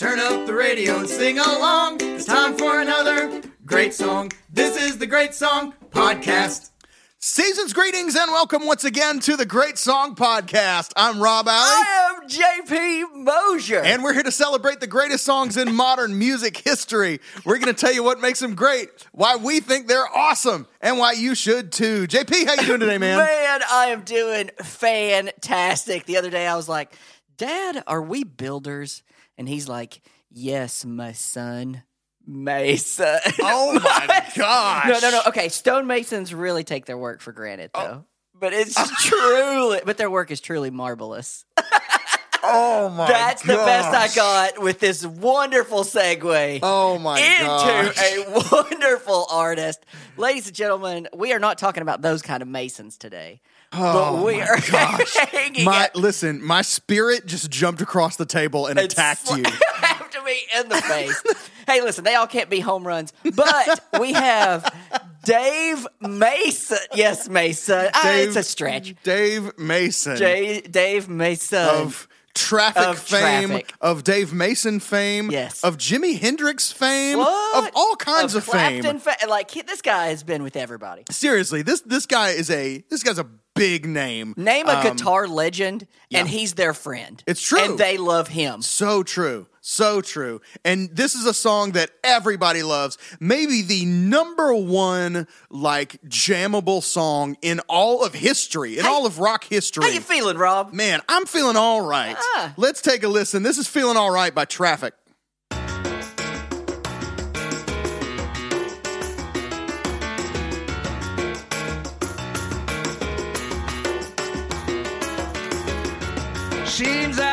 Turn up the radio and sing along. It's time for another great song. This is the Great Song Podcast. Season's greetings and welcome once again to the Great Song Podcast. I'm Rob Alley. I am JP Mosier. And we're here to celebrate the greatest songs in modern music history. We're going to tell you what makes them great, why we think they're awesome, and why you should too. JP, how you doing today, man? Man, I am doing fantastic. The other day I was like, Dad, are we builders? And he's like, Yes, my son. Mason. Oh my gosh. No, no, no. Okay, stonemasons really take their work for granted, oh, though. But it's truly, but their work is truly marvelous. Oh my That's the best I got with this wonderful segue. Oh my into gosh. a wonderful artist. Ladies and gentlemen, we are not talking about those kind of masons today. But we are hanging Oh My at- listen, my spirit just jumped across the table and attacked you. to me in the face. hey, listen, they all can't be home runs, but we have Dave Mason. Yes, Mason. Ah, it's a stretch. Dave Mason J- Dave Mason. of traffic Of fame, Traffic. of Dave Mason fame, Yes. of Jimi Hendrix fame, What? of all kinds of, fame. Clapton fa- like this guy has been with everybody. Seriously, this this guy is a this guy's a big name. Name a Um, guitar legend, and he's their friend. It's true. and they love him. So true. So true. And this is a song that everybody loves. Maybe the number one like jammable song in all of history, in all of rock history. How you feeling, Rob? Man, I'm feeling all right. Ah. Let's take a listen. This is Feeling All Right by Traffic. Seems I've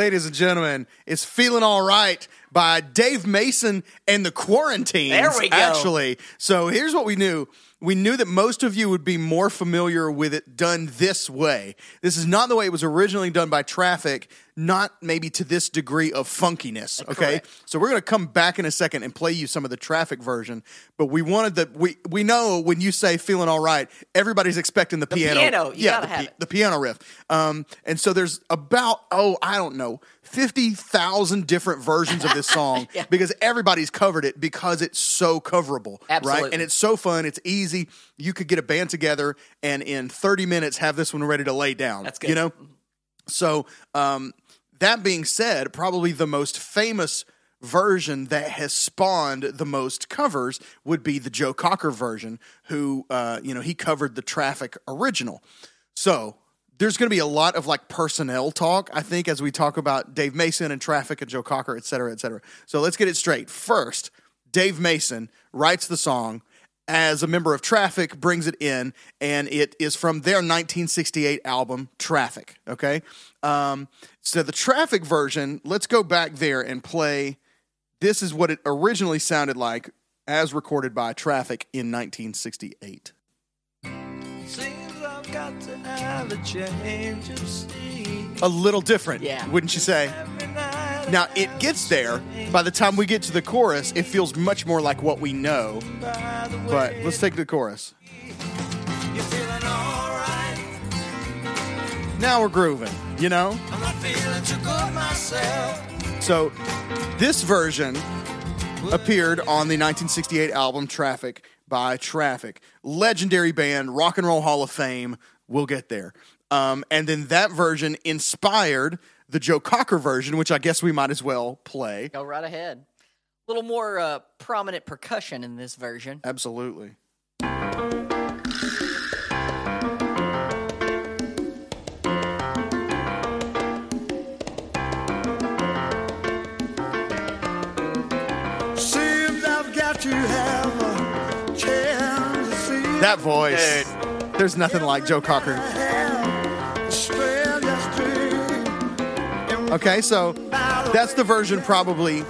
ladies and gentlemen, is Feeling All Right by Dave Mason and the Quarantines. There we go. Actually. So here's what we knew. We knew that most of you would be more familiar with it done this way. This is not the way it was originally done by Traffic, not maybe to this degree of funkiness. Okay. Correct. So we're going to come back in a second and play you some of the Traffic version. But we wanted the, we, we know when you say feeling all right, everybody's expecting the, piano. piano. You yeah, gotta the, have pi- it. the piano riff. Um, and so there's about, oh, I don't know, 50,000 different versions of this song because everybody's covered it because it's so coverable. Right? Absolutely. And it's so fun. It's easy. You could get a band together and in 30 minutes have this one ready to lay down. That's good. You know? So, um, that being said, probably the most famous version that has spawned the most covers would be the Joe Cocker version, who, uh, you know, he covered the Traffic original. So there's going to be a lot of like personnel talk, I think, as we talk about Dave Mason and Traffic and Joe Cocker, et cetera, et cetera. So let's get it straight. First, Dave Mason writes the song as a member of Traffic, brings it in, and it is from their 1968 album, Traffic. Okay. Um, so the Traffic version, let's go back there and play. This is what it originally sounded like as recorded by Traffic in 1968. Seems I've got to have a. A little different, Yeah. wouldn't you say? Now it gets there. By the time we get to the chorus, it feels much more like what we know. But let's take the chorus. Now we're grooving, you know? So this version appeared on the 1968 album Traffic by Traffic. Legendary band, Rock and Roll Hall of Fame. We'll get there. Um, and then that version inspired the Joe Cocker version, which I guess we might as well play. Go right ahead. A little more uh, prominent percussion in this version. Absolutely. Seems I've got to have a chance to see That voice. There's nothing like Joe Cocker. Okay, so that's the version probably.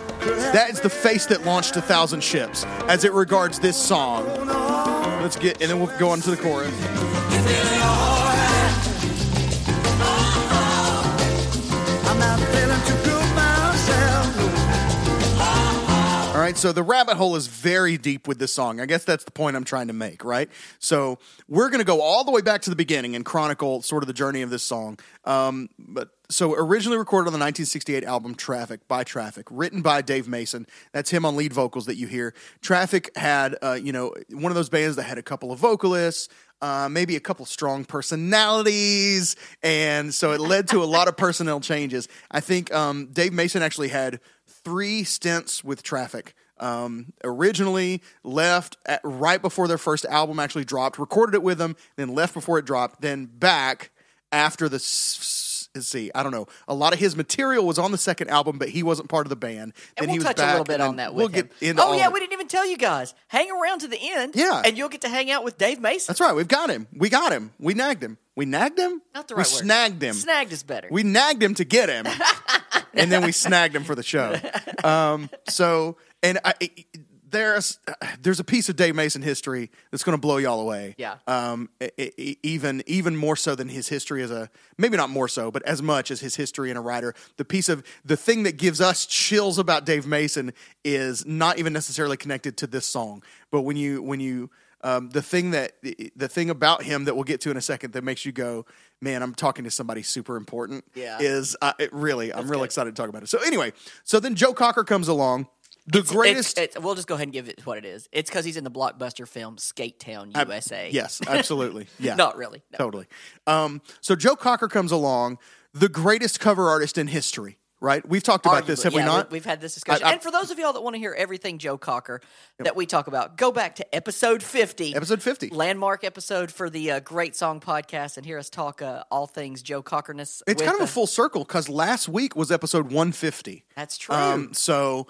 That is the face that launched a thousand ships as it regards this song. Let's get, and then we'll go on to the chorus. All right, so the rabbit hole is very deep with this song. I guess that's the point I'm trying to make, right? So we're going to go all the way back to the beginning and chronicle sort of the journey of this song. Um, but so originally recorded on the 1968 album Traffic by Traffic, written by Dave Mason. That's him on lead vocals that you hear. Traffic had, uh, you know, one of those bands that had a couple of vocalists. Uh, maybe a couple strong personalities, and so it led to a lot of personnel changes. I think um, Dave Mason actually had three stints with Traffic. Um, originally left at, right before their first album actually dropped, recorded it with them, then left before it dropped, then back after the. s- see, I don't know. A lot of his material was on the second album, but he wasn't part of the band. And then we'll he was touch a little bit on that We'll with get into oh yeah, we didn't even tell you guys. Hang around to the end. Yeah. and you'll get to hang out with Dave Mason. That's right. We've got him. We got him. We nagged him. We nagged him. Not the we right word. snagged him. Snagged is better. We nagged him to get him, and then we snagged him for the show. Um, so, and I, there's there's a piece of Dave Mason history that's going to blow y'all away. Yeah. Um, e- e- even even more so than his history as a maybe not more so, but as much as his history and a writer. The piece of the thing that gives us chills about Dave Mason is not even necessarily connected to this song, but when you when you um, the thing that the thing about him that we'll get to in a second that makes you go, man, I'm talking to somebody super important. Yeah. is uh, it really I'm real excited to talk about it. So anyway, so then Joe Cocker comes along, the It's- greatest. It's, it's- we'll just go ahead and give it what it is. It's because he's in the blockbuster film Skate Town, USA. Yes, absolutely. Yeah. Not really. No. Totally. Um, so Joe Cocker comes along, the greatest cover artist in history, right? We've talked about this, Arguably. have we not? We've had this discussion. I- I- and for those of y'all that want to hear everything Joe Cocker that we talk about, go back to episode 50. Episode 50. Landmark episode for the uh, Great Song podcast and hear us talk uh, all things Joe Cockerness. It's with, kind of a full circle because last week was episode 150. That's true. Um, so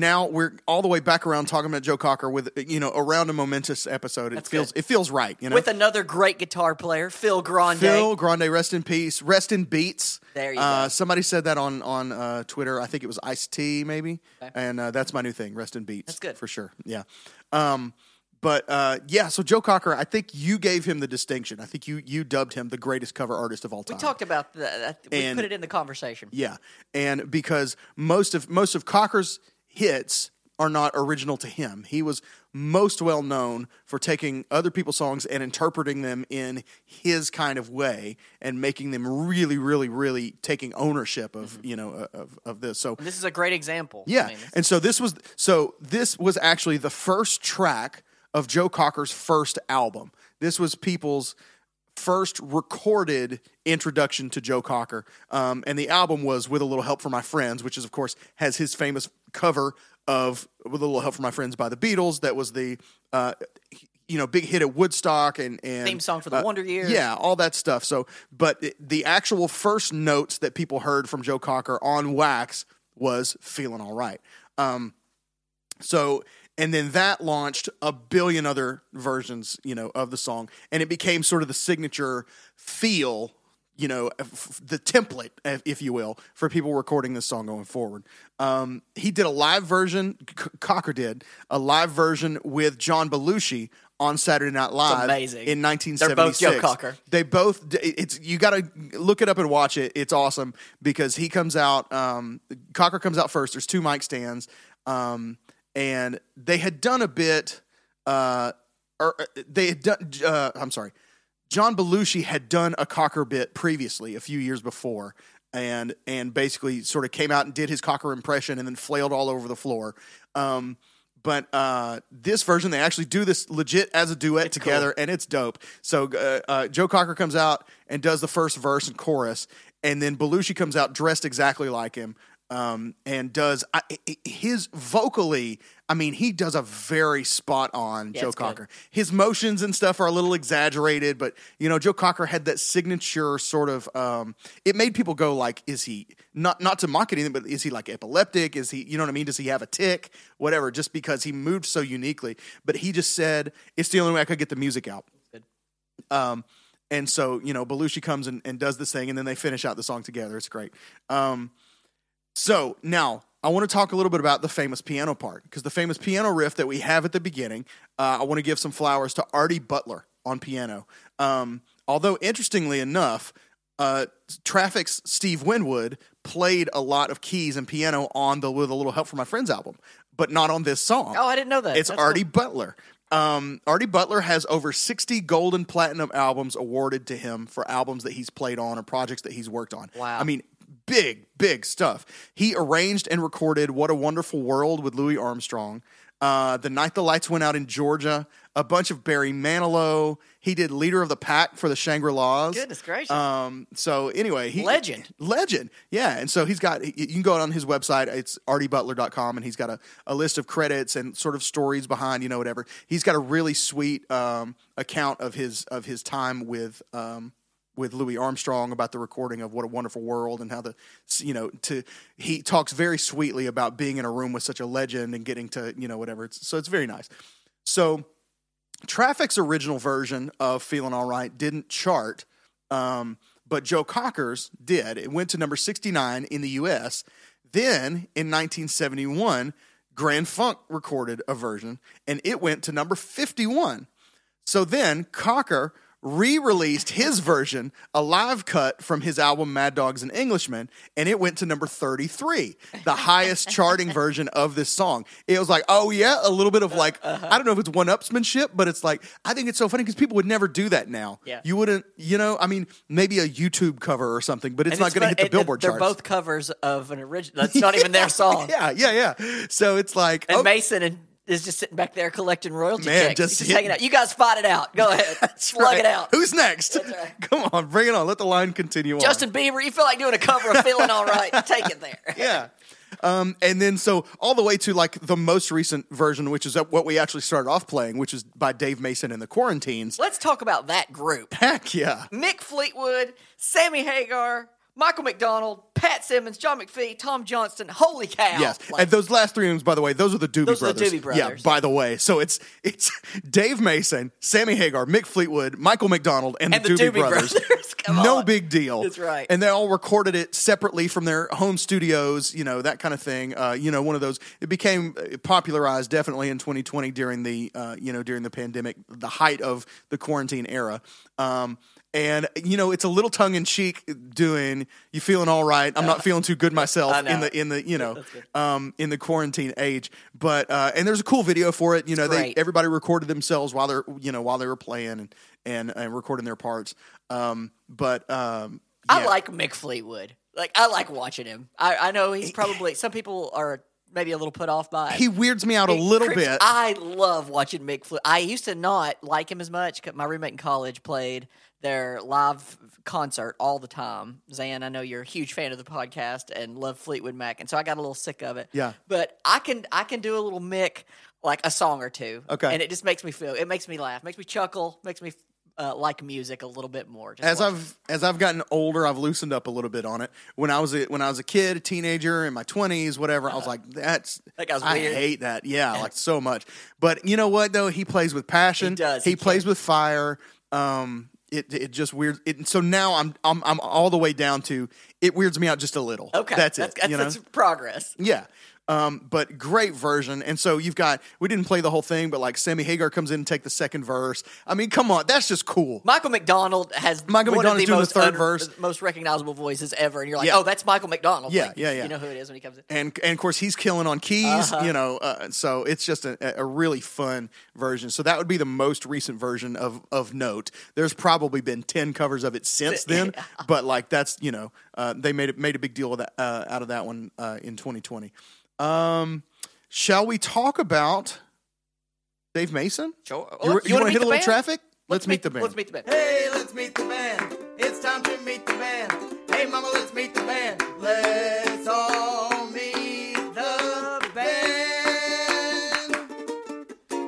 now we're all the way back around talking about Joe Cocker with you know around a momentous episode. It That's feels good. it feels right, you know. with another great guitar player, Phil Grande. Phil Grande, rest in peace, rest in beats. There you uh, go. Somebody said that on on uh, Twitter. I think it was Ice T, maybe, and uh, that's my new thing. Rest in beats. That's good. for sure. Yeah. Um, but uh, yeah, so Joe Cocker, I think you gave him the distinction. I think you you dubbed him the greatest cover artist of all time. we talked about that. We And- put it in the conversation. Yeah, and because most of most of Cocker's hits are not original to him. He was most well known for taking other people's songs and interpreting them in his kind of way and making them really, really, really taking ownership of mm-hmm. you know of of this. So This is a great example. I yeah, mean, and so this was so this was actually the first track of Joe Cocker's first album. This was people's first recorded introduction to Joe Cocker, um, and the album was "With a Little Help from My Friends," which is of course has his famous cover of "With a Little Help from My Friends" by the Beatles. That was the uh, you know big hit at Woodstock and and Theme song for the Wonder Years. Yeah, all that stuff. So, but it- the actual first notes that people heard from Joe Cocker on Wax was "Feeling All Right." Um, so, and then that launched a billion other versions, you know, of the song, and it became sort of the signature feel you know, f- the template, if- you will, for people recording this song going forward. Um, he did a live version. C- Cocker did a live version with John Belushi on Saturday Night Live amazing. in 1976. They're both Joe Cocker. They both. It's you got to look it up and watch it. It's awesome because he comes out. Um, Cocker comes out first. There's two mic stands, um, and they had done a bit. Uh, or uh, they had done. Uh, I'm sorry. John Belushi had done a Cocker bit previously, a few years before, and and basically sort of came out and did his Cocker impression, and then flailed all over the floor. Um, but uh, this version, they actually do this legit as a duet together, and it's dope. So uh, uh, Joe Cocker comes out and does the first verse and chorus, and then Belushi comes out dressed exactly like him. Um, and does I, his vocally? I mean, he does a very spot on Yeah, Joe it's good. Cocker. His motions and stuff are a little exaggerated, but you know, Joe Cocker had that signature sort of. Um, it made people go like, "Is he not not to mock anything, but is he like epileptic? Is he, you know what I mean? Does he have a tick? Whatever." Just because he moved so uniquely, but he just said, "It's the only way I could get the music out." Um, and so you know, Belushi comes and, and does this thing, and then they finish out the song together. It's great. Um, so now I want to talk a little bit about the famous piano part because the famous piano riff that we have at the beginning. Uh, I want to give some flowers to Artie Butler on piano. Um, although interestingly enough, uh, Traffic's Steve Winwood played a lot of keys and piano on the "With a Little Help from My Friends" album, but not on this song. Oh, I didn't know that. It's That's Artie Butler. Um, Artie Butler has over 60 gold and platinum albums awarded to him for albums that he's played on or projects that he's worked on. Wow. I mean, big, big stuff. He arranged and recorded What a Wonderful World with Louis Armstrong. Uh, the Night the Lights Went Out in Georgia, a bunch of Barry Manilow. He did Leader of the Pack for the Shangri La's. Goodness gracious. Um, so anyway, he Legend. legend. Yeah, and so he's got. You can go on his website. It's artiebutler.com, and he's got a, a list of credits and sort of stories behind. You know, whatever. He's got a really sweet um, account of his of his time with. Um, with Louis Armstrong about the recording of What a Wonderful World and how the you know to he talks very sweetly about being in a room with such a legend and getting to you know whatever it's so it's very nice. So Traffic's original version of Feeling All Right didn't chart, um, but Joe Cocker's did. It went to number 69 in the US. Then in 1971, Grand Funk recorded a version and it went to number 51. So then Cocker re-released his version, a live cut from his album Mad Dogs and Englishmen, and it went to number 33, the highest charting version of this song. It was like, oh yeah, a little bit of like, Uh-huh. I don't know if it's one-upsmanship, but it's like, I think it's so funny because people would never do that now. Yeah. You wouldn't, you know, I mean, maybe a YouTube cover or something, but it's And not going to hit the Billboard They're charts. both covers of an original. That's not even their song. yeah, yeah, yeah. So it's like, And oh, Mason and, is just sitting back there collecting royalty Man, checks. just just hanging out. You guys fight it out. Go ahead. Slug right. it out. Who's next? right. Come on, bring it on. Let the line continue on. Justin Bieber, you feel like doing a cover of Feeling All Right? Take it there. yeah. Um, and then so all the way to like the most recent version, which is what we actually started off playing, which is by Dave Mason and the Quarantines. Let's talk about that group. Heck yeah. Mick Fleetwood, Sammy Hagar, Michael McDonald, Pat Simmons, John McFee, Tom Johnston. Holy cow! Yes, Like, and those last three names, by the way, those are the Doobie Those are the Doobie Brothers. Yeah, by the way, so it's it's Dave Mason, Sammy Hagar, Mick Fleetwood, Michael McDonald, and, And the, the Doobie, Doobie Brothers. Brothers. No big deal. That's right. And they all recorded it separately from their home studios, you know, that kind of thing. Uh, you know, one of those. It became uh, popularized definitely in 2020 during the uh, you know during the pandemic, the height of the quarantine era. Um, and you know, it's a little tongue in cheek doing you feeling all right. I'm not feeling too good myself in the in the you know um, in the quarantine age. But uh, and there's a cool video for it. You know, they everybody recorded themselves while they're you know while they were playing and and, and recording their parts. Um, but um, I like Mick Fleetwood. Like I like watching him. I, I know he's probably some people are maybe a little put off by he weirds me out a little creeps- bit. I love watching Mick Fleetwood. I used to not like him as much. My roommate in college played their live concert all the time. Zan, I know you're a huge fan of the podcast and love Fleetwood Mac, and so I got a little sick of it. Yeah. but I can I can do a little Mick like a song or two. Okay. and it just makes me feel. It makes me laugh. Makes me chuckle. Makes me. Uh, like music a little bit more. Just as watch- I've as I've gotten older, I've loosened up a little bit on it. When I was a, when I was a kid, a teenager, in my twenties, whatever, I was like, "That's That guy's I weird. hate that." Yeah, like so much. But you know what though? He plays with passion. He does. He, He plays with fire. Um, it it just weird. It, so now I'm I'm I'm all the way down to it weirds me out just a little. Okay, that's, that's, it. That's, you know? that's progress. Yeah. Um, but great version. And so you've got, we didn't play the whole thing, but like Sammy Hagar comes in and take the second verse. I mean, come on, that's just cool. Michael McDonald has Michael one McDonald's of the doing the most third verse. most recognizable voices ever, and you're like, Yeah. oh, that's Michael McDonald. Yeah, Like, yeah, yeah. You know who it is when he comes in. And, and of course he's killing on keys, Uh-huh. you know, uh, so it's just a, a really fun version. So that would be the most recent version of, of note. There's probably been 10 covers of it since then, but like that's, you know, uh, they made it, made a big deal of that, uh, out of that one, uh, in 2020. Um, shall we talk about Dave Mason? Sure. You, you, wanna want to hit a little band? traffic? Let's, meet, the band. Let's meet the band. Hey, let's meet the band. It's time to meet the band. Hey, mama, let's meet the band. Let's all meet the band.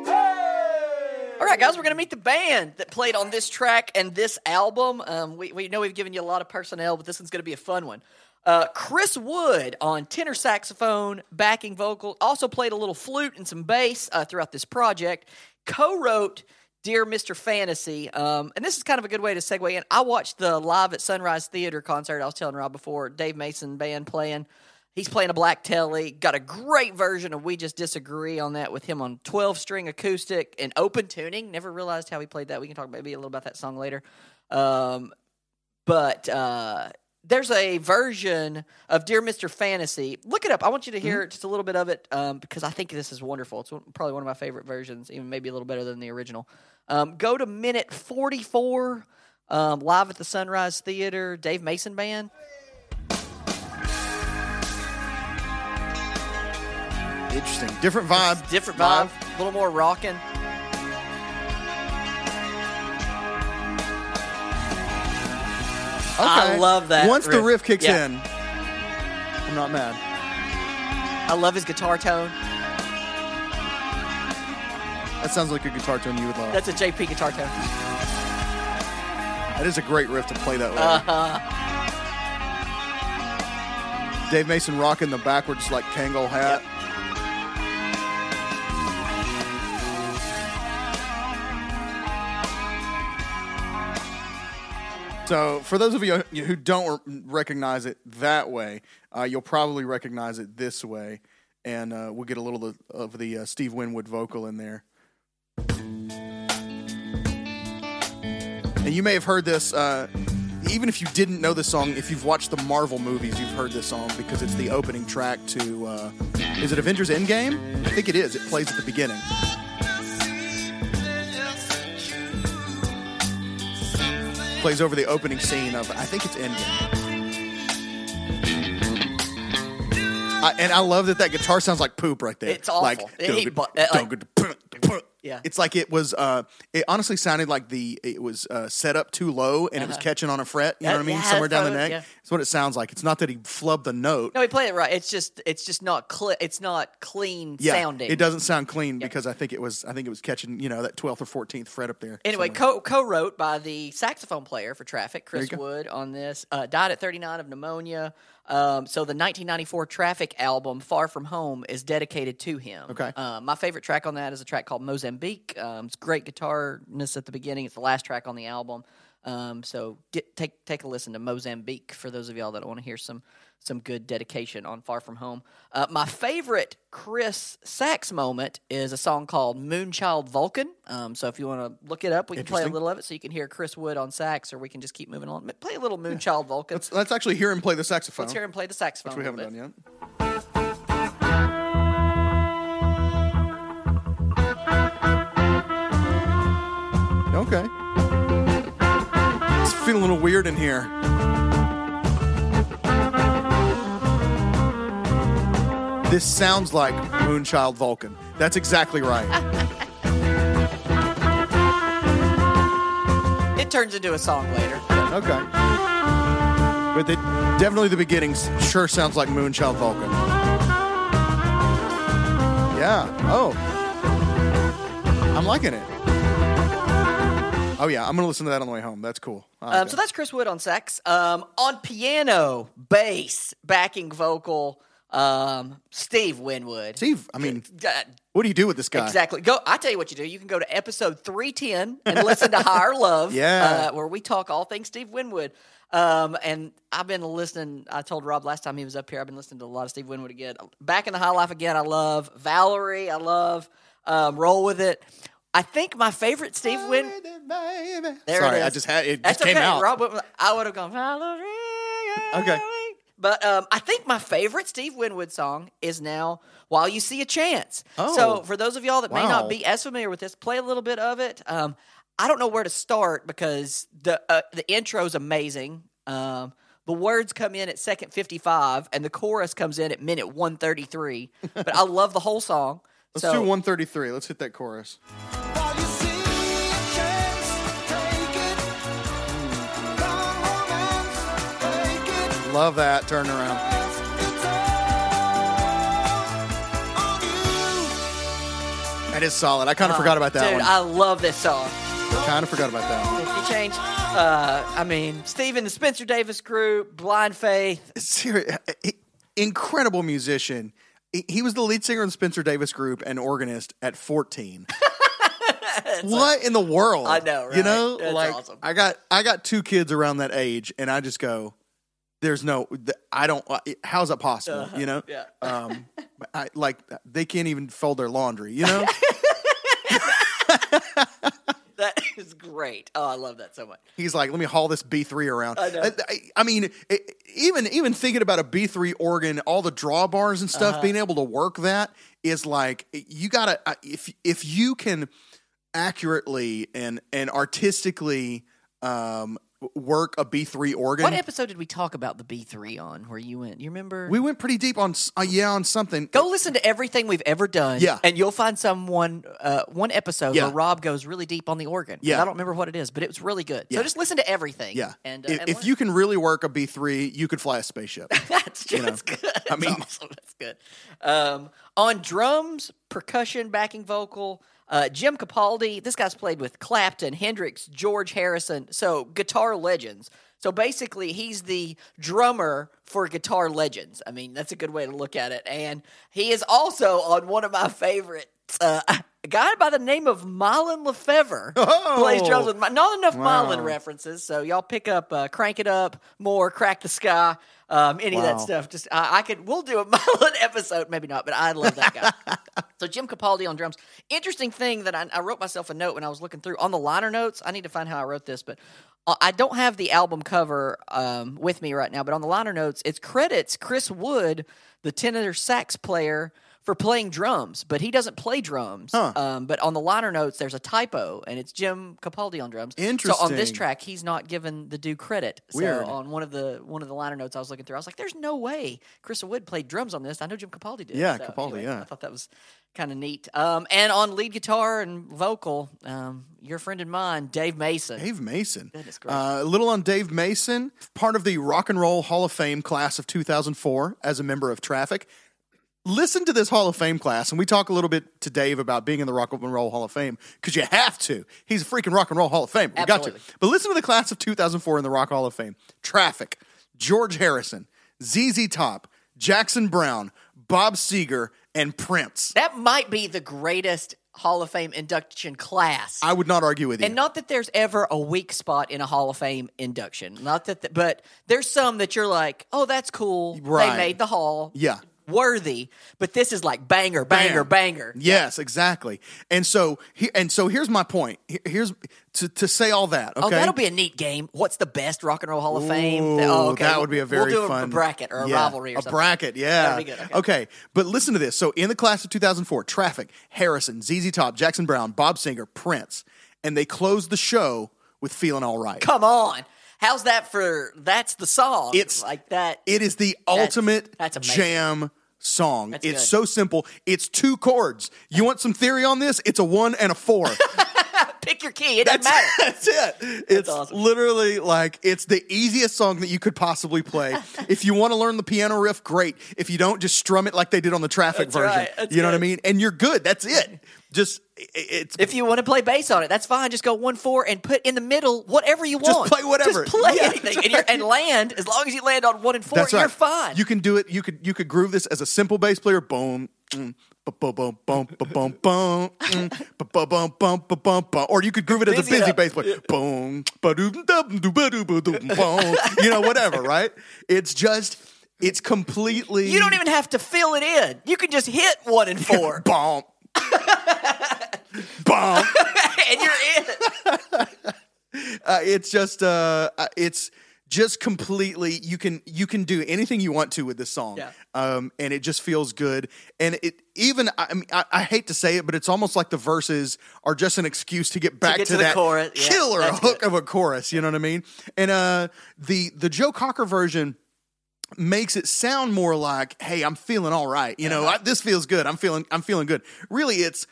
Hey! All right, guys, we're going to meet the band that played on this track and this album. Um, we, we know we've given you a lot of personnel, but this one's going to be a fun one. Uh, Chris Wood on tenor saxophone, backing vocal, also played a little flute and some bass uh, throughout this project. Co wrote Dear Mr. Fantasy. Um, and this is kind of a good way to segue in. I watched the Live at Sunrise Theater concert I was telling Rob before, Dave Mason band playing. He's playing a black telly. Got a great version of We Just Disagree on that with him on 12 string acoustic and open tuning. Never realized how he played that. We can talk maybe a little about that song later. Um, but uh, there's a version of Dear Mr. Fantasy. Look it up. I want you to hear just a little bit of it um, because I think this is wonderful. It's one- probably one of my favorite versions, even maybe a little better than the original. Um, go to minute 44, um, live at the Sunrise Theater, Dave Mason Band. Interesting. Different vibe. Different vibe, a little more rocking. I love that Once the riff. riff kicks Yeah. in, I'm not mad. I love his guitar tone. That sounds like a guitar tone you would love. That's a JP guitar tone. that is a great riff to play that way. Uh-huh. Dave Mason rocking the backwards like Kangol hat. So, for those of you who don't recognize it that way, uh, you'll probably recognize it this way, and uh, we'll get a little of- the uh, Steve Winwood vocal in there. And you may have heard this, uh, even if you didn't know the song, if you've watched the Marvel movies, you've heard this song because it's the opening track to, uh, is it Avengers Endgame? I think it is. It plays at the beginning. Plays over the opening scene of, I think it's Endgame. I, and I love that that guitar sounds like poop right there. It's awful. Like, It- bu- uh, like- Yeah. It's like it was. Uh, it honestly sounded like the it was uh, set up too low and it was catching on a fret. You know what I mean? Uh-huh. yeah, Somewhere down the probably, neck. yeah. That's what it sounds like. It's not that he flubbed the note. No, he played it right. It's just it's just not cl- it's not clean yeah, sounding. it doesn't sound clean because I think it was. I think it was catching you know that twelfth or fourteenth fret up there. Anyway, somewhere. co co wrote by the saxophone player for Traffic, Chris. Wood, on this. Uh, died at 39 of pneumonia. Um, so the 1994 Traffic album, Far From Home, is dedicated to him. Okay. Uh, my favorite track on that is a track called Mozambique. Um, it's great guitarness at the beginning. It's the last track on the album. Um, so get, take take a listen to Mozambique for those of y'all that want to hear some some good dedication on Far From Home. Uh, my favorite Chris sax moment is a song called Moonchild Vulcan. Um, so if you want to look it up, we can play a little of it so you can hear Chris Wood on sax, or we can just keep moving on. Play a little Moonchild Vulcan. let's let's actually hear him play the saxophone. Let's hear him play the saxophone. which we haven't done done Okay. It's feeling a little weird in here. This sounds like Moonchild Vulcan. That's exactly right. It turns into a song later. Okay. But the, definitely the beginnings sure sounds like Moonchild Vulcan. Yeah. Oh. I'm liking it. Oh yeah, I'm gonna listen to that on the way home. That's cool. Like Um, that. so that's Chris Wood on sax. Um, on piano, bass, backing vocal, Um, Steve Winwood. Steve, I mean, Uh, what do you do with this guy? Exactly. Go. I tell you what you do. You can go to episode three ten and listen to Higher Love. Yeah. uh, where we talk all things Steve Winwood. Um, and I've been listening. I told Rob last time he was up here. I've been listening to a lot of Steve Winwood again. Back in the High Life again. I love Valerie. I love um, Roll with It. I think my favorite Steve Win. There Sorry, it is. I just had it. That's just came okay. out. Rob, went- I would have gone Valerie. Okay. But um, I think my favorite Steve Winwood song is now "While You See a Chance." Oh. So for those of y'all that may Wow. not be as familiar with this, play a little bit of it. Um, I don't know where to start because the uh, the intro is amazing. Um, the words come in at second fifty five, and the chorus comes in at minute one thirty three. but I love the whole song. Let's so, do 133. Let's hit that chorus. While you see a chance, take it. Come on and take it. Love that. Turn around. It's all on you. That is solid. I kind of forgot about that Dude, one. I love this song. kind of forgot about that one. If you change, uh, I mean, Steven, the Spencer Davis Group, Blind Faith. Seri- incredible musician. He- He was the lead singer in the Spencer Davis Group and organist at 14. what in the world? I know, You know, That's like awesome. I got I got two kids around that age, and I just go, "There's no, I don't. uh, How's that possible? You know? yeah. Um, I like they can't even fold their laundry. You know? That is great. Oh, I love that so much. He's like, let me haul this B three around. I know. I, I mean, it, even even thinking about a B three organ, all the drawbars and Uh-huh. stuff, being able to work that is like you gotta uh, if if you can accurately and and artistically um, work a B three organ. What episode did we talk about the B three on? Where you went? You remember? we went pretty deep on uh, yeah on something. Go listen to everything we've ever done. Yeah. and you'll find someone uh, one episode Yeah. where Rob goes really deep on the organ. Yeah. I don't remember what it is, but it was really good. Yeah. So just listen to everything. Yeah, and, uh, if, and if you can really work a B three, you could fly a spaceship. That's just know, good. I That's mean- awesome. That's good. Um, on drums, percussion, backing vocal, uh, Jim Capaldi. This guy's played with Clapton, Hendrix, George Harrison. So guitar legends. So basically, he's the drummer for guitar legends. I mean, that's a good way to look at it. And he is also on one of my favorites. Uh, a guy by the name of Mylon LeFevre plays drums with my, not enough Mylon references. So y'all pick up, uh, crank it up more, crack the sky, um, any of that stuff. Just I I could we'll do a Mylon episode, maybe not, but I love that guy. so Jim Capaldi on drums. Interesting thing that I, I wrote myself a note when I was looking through on the liner notes. I need to find how I wrote this, but uh, I don't have the album cover um, with me right now. But on the liner notes, it's credits Chris Wood, the tenor sax player. For playing drums, but he doesn't play drums. Huh. Um, but on the liner notes, there's a typo, and it's Jim Capaldi on drums. Interesting. So on this track, he's not given the due credit. Weird. So on one of the one of the liner notes I was looking through, I was like, "There's no way Chris Wood played drums on this." I know Jim Capaldi did. Yeah, So Capaldi, yeah. I thought that was kind of neat. Um, and on lead guitar and vocal, um, your friend and mine, Dave Mason. Dave Mason. Goodness gracious. Uh, a little on Dave Mason, part of the Rock and Roll Hall of Fame class of 2004 as a member of Traffic. Listen to this Hall of Fame class, and we talk a little bit to Dave about being in the Rock and Roll Hall of Fame because you have to. He's a freaking Rock and Roll Hall of Fame. We got to. But listen to the class of 2004 in the Rock Hall of Fame: Traffic, George Harrison, ZZ Top, Jackson Browne, Bob Seger, and Prince. that might be the greatest Hall of Fame induction class. I would not argue with you. and not that there's ever a weak spot in a Hall of Fame induction. Not that, th- but there's some that you're like, oh, that's cool. Right. They made the Hall. Yeah. Worthy, but this is like banger, banger, Bam. banger. Yes, exactly. And so, he, and so here's my point. Here's to, to say all that. Oh, okay, Oh, that'll be a neat game. What's the best Rock and Roll Hall of Fame? Ooh, oh, okay. That would be a very we'll do fun a bracket or a yeah, rivalry or a something. bracket. Yeah, That'd be good, okay. but listen to this. So in the class of 2004, Traffic, Harrison, ZZ Top, Jackson Browne, Bob Seger, Prince, and they closed the show with "Feeling All Right." Come on. How's that for? That's the song. It's like that. It is the ultimate that's amazing. jam song. That's it's good. so simple. It's two chords. You want some theory on this? It's a one and a four. Pick your key. It doesn't That's, matter. that's it. It's awesome. literally like it's the easiest song that you could possibly play. if you want to learn the piano riff, great. If you don't, just strum it like they did on the traffic That's version. right. You know what I mean? And you're good. That's it. Just it's If you want to play bass on it, that's fine. Just go one four and put in the middle whatever you want. Just want. play whatever. Just play Yeah. anything, and, you're, and land as long as you land on one and four. That's you're right. fine. You can do it. You could you could groove this as a simple bass player. Boom. mm, boom, boom, boom, boom, ba- boom, boom, ba- boom, boom. Or you could groove it as a Busy it busy up. bass player. Boom, ba-doom, dum, doo, ba-doo, ba-doom, boom. You know, whatever, right? It's just, it's completely. You don't even have to fill it in. You can just hit one and four, Bomb. Bomb. and you're in. Uh, it's just, uh, uh, it's just completely. You can you can do anything you want to with this song, Yeah. um, and it just feels good. And it even I, mean, I, I hate to say it, but it's almost like the verses are just an excuse to get back get to, to the that chorus. Killer that's hook good. of a chorus. You know what I mean? And uh, the the Joe Cocker version makes it sound more like, "Hey, I'm feeling all right." You know, Uh-huh. I, this feels good. I'm feeling I'm feeling good. Really, it's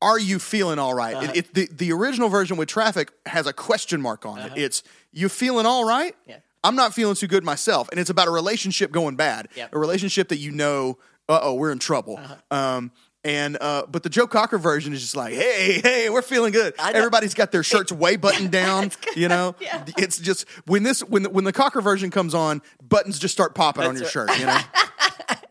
are you feeling all right? Uh-huh. It, it, the the original version with traffic has a question mark on it. It's you feeling all right? Uh-huh. Yeah. I'm not feeling too good myself, and it's about a relationship going bad. Yep. A relationship that you know, uh oh, we're in trouble. Uh-huh. Um, and uh, but the Joe Cocker version is just like, hey, hey, we're feeling good. Everybody's got their shirts way buttoned down. You know, Yeah. it's just when this when the, when the Cocker version comes on, buttons just start popping on your right. shirt. You know.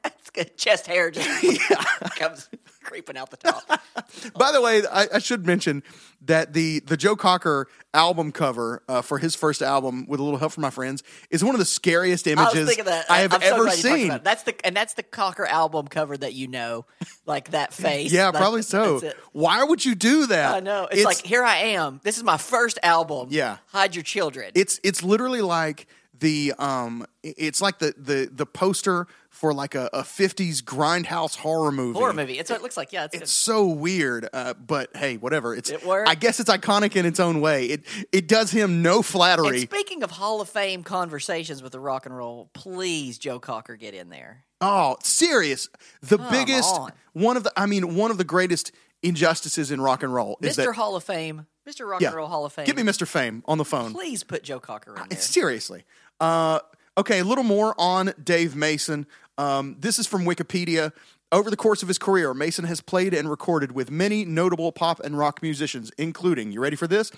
It's good. Chest hair just comes creeping out the top. By the way, I, I should mention that the the Joe Cocker album cover uh, for his first album, with a little help from my friends, is one of the scariest images that. I have I'm so ever glad seen. That's the and that's the Cocker album cover that you know, like that face. Yeah, Like, probably so. Why would you do that? I know. It's, like here I am. This is my first album. Yeah. hide your children. it's it's literally like the um it's like the the the poster for like a, a 50s grindhouse horror movie. horror movie. It's what it looks like. Yeah, it's, It's so weird, uh, but hey, whatever. It's It. I guess it's iconic in its own way. It it does him no And flattery. speaking of Hall of Fame conversations with the rock and roll, please Joe Cocker get in there. Oh, serious. The biggest on. one of the I mean one of the greatest injustices in rock and roll is Mr. Hall of Fame, Mr. Rock yeah, and Roll Hall of Fame. Get me Mr. Fame on the phone. Please put Joe Cocker in there. Seriously. Uh, okay, a little more on Dave Mason. Um, this is from Wikipedia. Over the course of his career, Mason has played and recorded with many notable pop and rock musicians, including, you ready for this?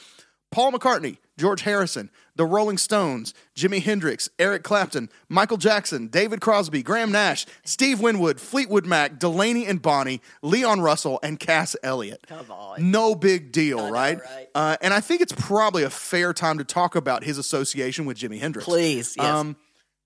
Paul McCartney, George Harrison, the Rolling Stones, Jimi Hendrix, Eric Clapton, Michael Jackson, David Crosby, Graham Nash, Steve Winwood, Fleetwood Mac, Delaney and Bonnie, Leon Russell, and Cass Elliot. Come on. No big deal, right? right? Uh, and I think it's probably a fair time to talk about his association with Jimi Hendrix. Please, yes. Um,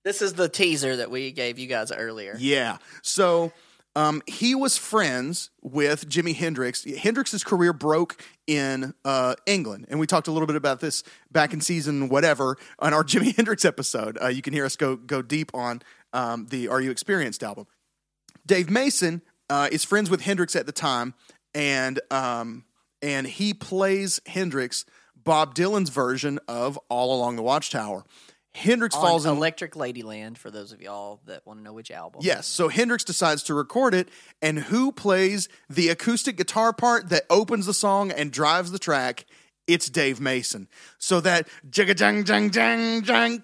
this is the teaser that we gave you guys earlier. Yeah. So um, he was friends with Jimi Hendrix. Hendrix's career broke in uh, England, and we talked a little bit about this back in season whatever on our Jimi Hendrix episode. Uh, you can hear us go go deep on um, the Are You Experienced album. Dave Mason uh, is friends with Hendrix at the time, and um, and he plays Hendrix Bob Dylan's version of All Along the Watchtower. Hendrix falls in Electric Ladyland for those of y'all that want to know which album. Yes. So Hendrix decides to record it, and who plays the acoustic guitar part that opens the song and drives the track? It's Dave Mason. So that jigga jang jang jang jang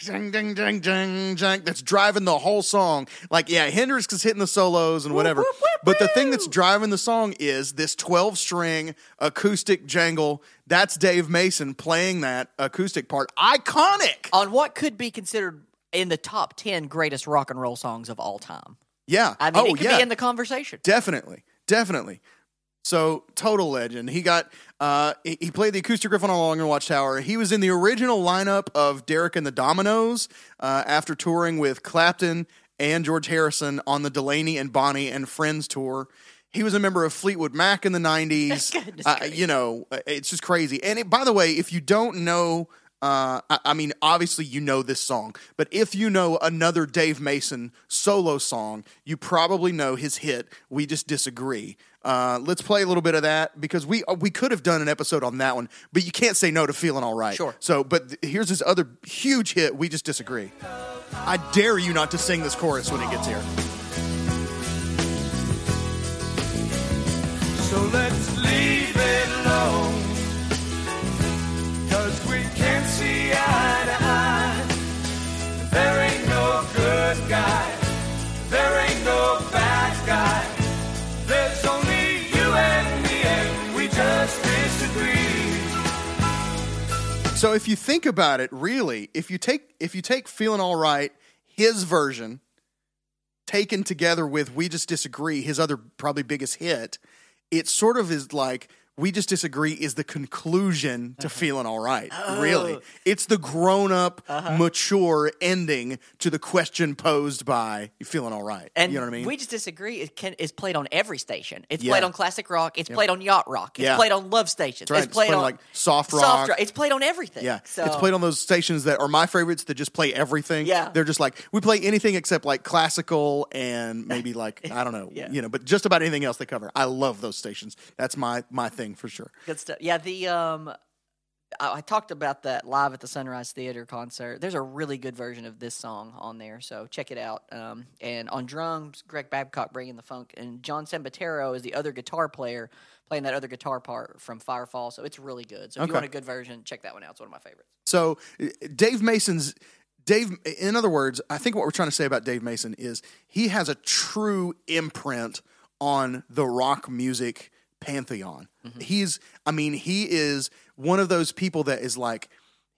jang jang jang jang jang that's driving the whole song. Like, yeah, Hendrix is hitting the solos and whatever. But the thing that's driving the song is this 12 string acoustic jangle. That's Dave Mason playing that acoustic part. Iconic. On what could be considered in the top 10 greatest rock and roll songs of all time. Yeah. I mean, oh, it could yeah. be in the conversation. Definitely, definitely. So total legend. He got uh, he played the acoustic riff on All Along the Watchtower. He was in the original lineup of Derek and the Dominos uh, after touring with Clapton and George Harrison on the Delaney and Bonnie and Friends tour. He was a member of Fleetwood Mac in the '90s. Uh, you know, uh, it's just crazy. And it, by the way, if you don't know. Uh, I, I mean, obviously you know this song, but if you know another Dave Mason solo song, you probably know his hit "We Just Disagree." Uh, let's play a little bit of that because we uh, we could have done an episode on that one, but you can't say no to feeling all right. Sure. So, but th- here's his other huge hit. We just disagree. I dare you not to sing this chorus when it gets here. So let's leave it alone. So if you think about it, really, if you take if you take "Feeling All Right," his version, taken together with "We Just Disagree," his other probably biggest hit, it sort of is like "We Just Disagree" is the conclusion to uh-huh. "Feeling All Right." Oh. Really, it's the grown up, uh-huh. mature ending to the question posed by "You feeling all right?" And you know what I mean? we just disagree. It can is played on every station. It's Yeah. played on classic rock. It's played on yacht rock. It's Yeah. played on love stations. Right. It's It's played played on, like, soft Soft rock. It's played on everything. Yeah, so, it's played on those stations that are my favorites that just play everything. Yeah. they're just like we play anything except like classical and maybe like I don't know, Yeah. you know, but just about anything else they cover. I love those stations. That's my my thing for sure. good stuff. Yeah, the um, I, I talked about that live at the Sunrise Theater concert. There's a really good version of this song on there, so check it out. Um, and on drums, Greg Babcock bringing the funk, and John Sambataro is the other guitar player playing that other guitar part from Firefall. So it's really good. So if Okay. you want a good version, check that one out. It's one of my favorites. So uh, Dave Mason's Dave. In other words, I think what we're trying to say about Dave Mason is he has a true imprint on the rock music pantheon. He's, I mean, he is one of those people that is like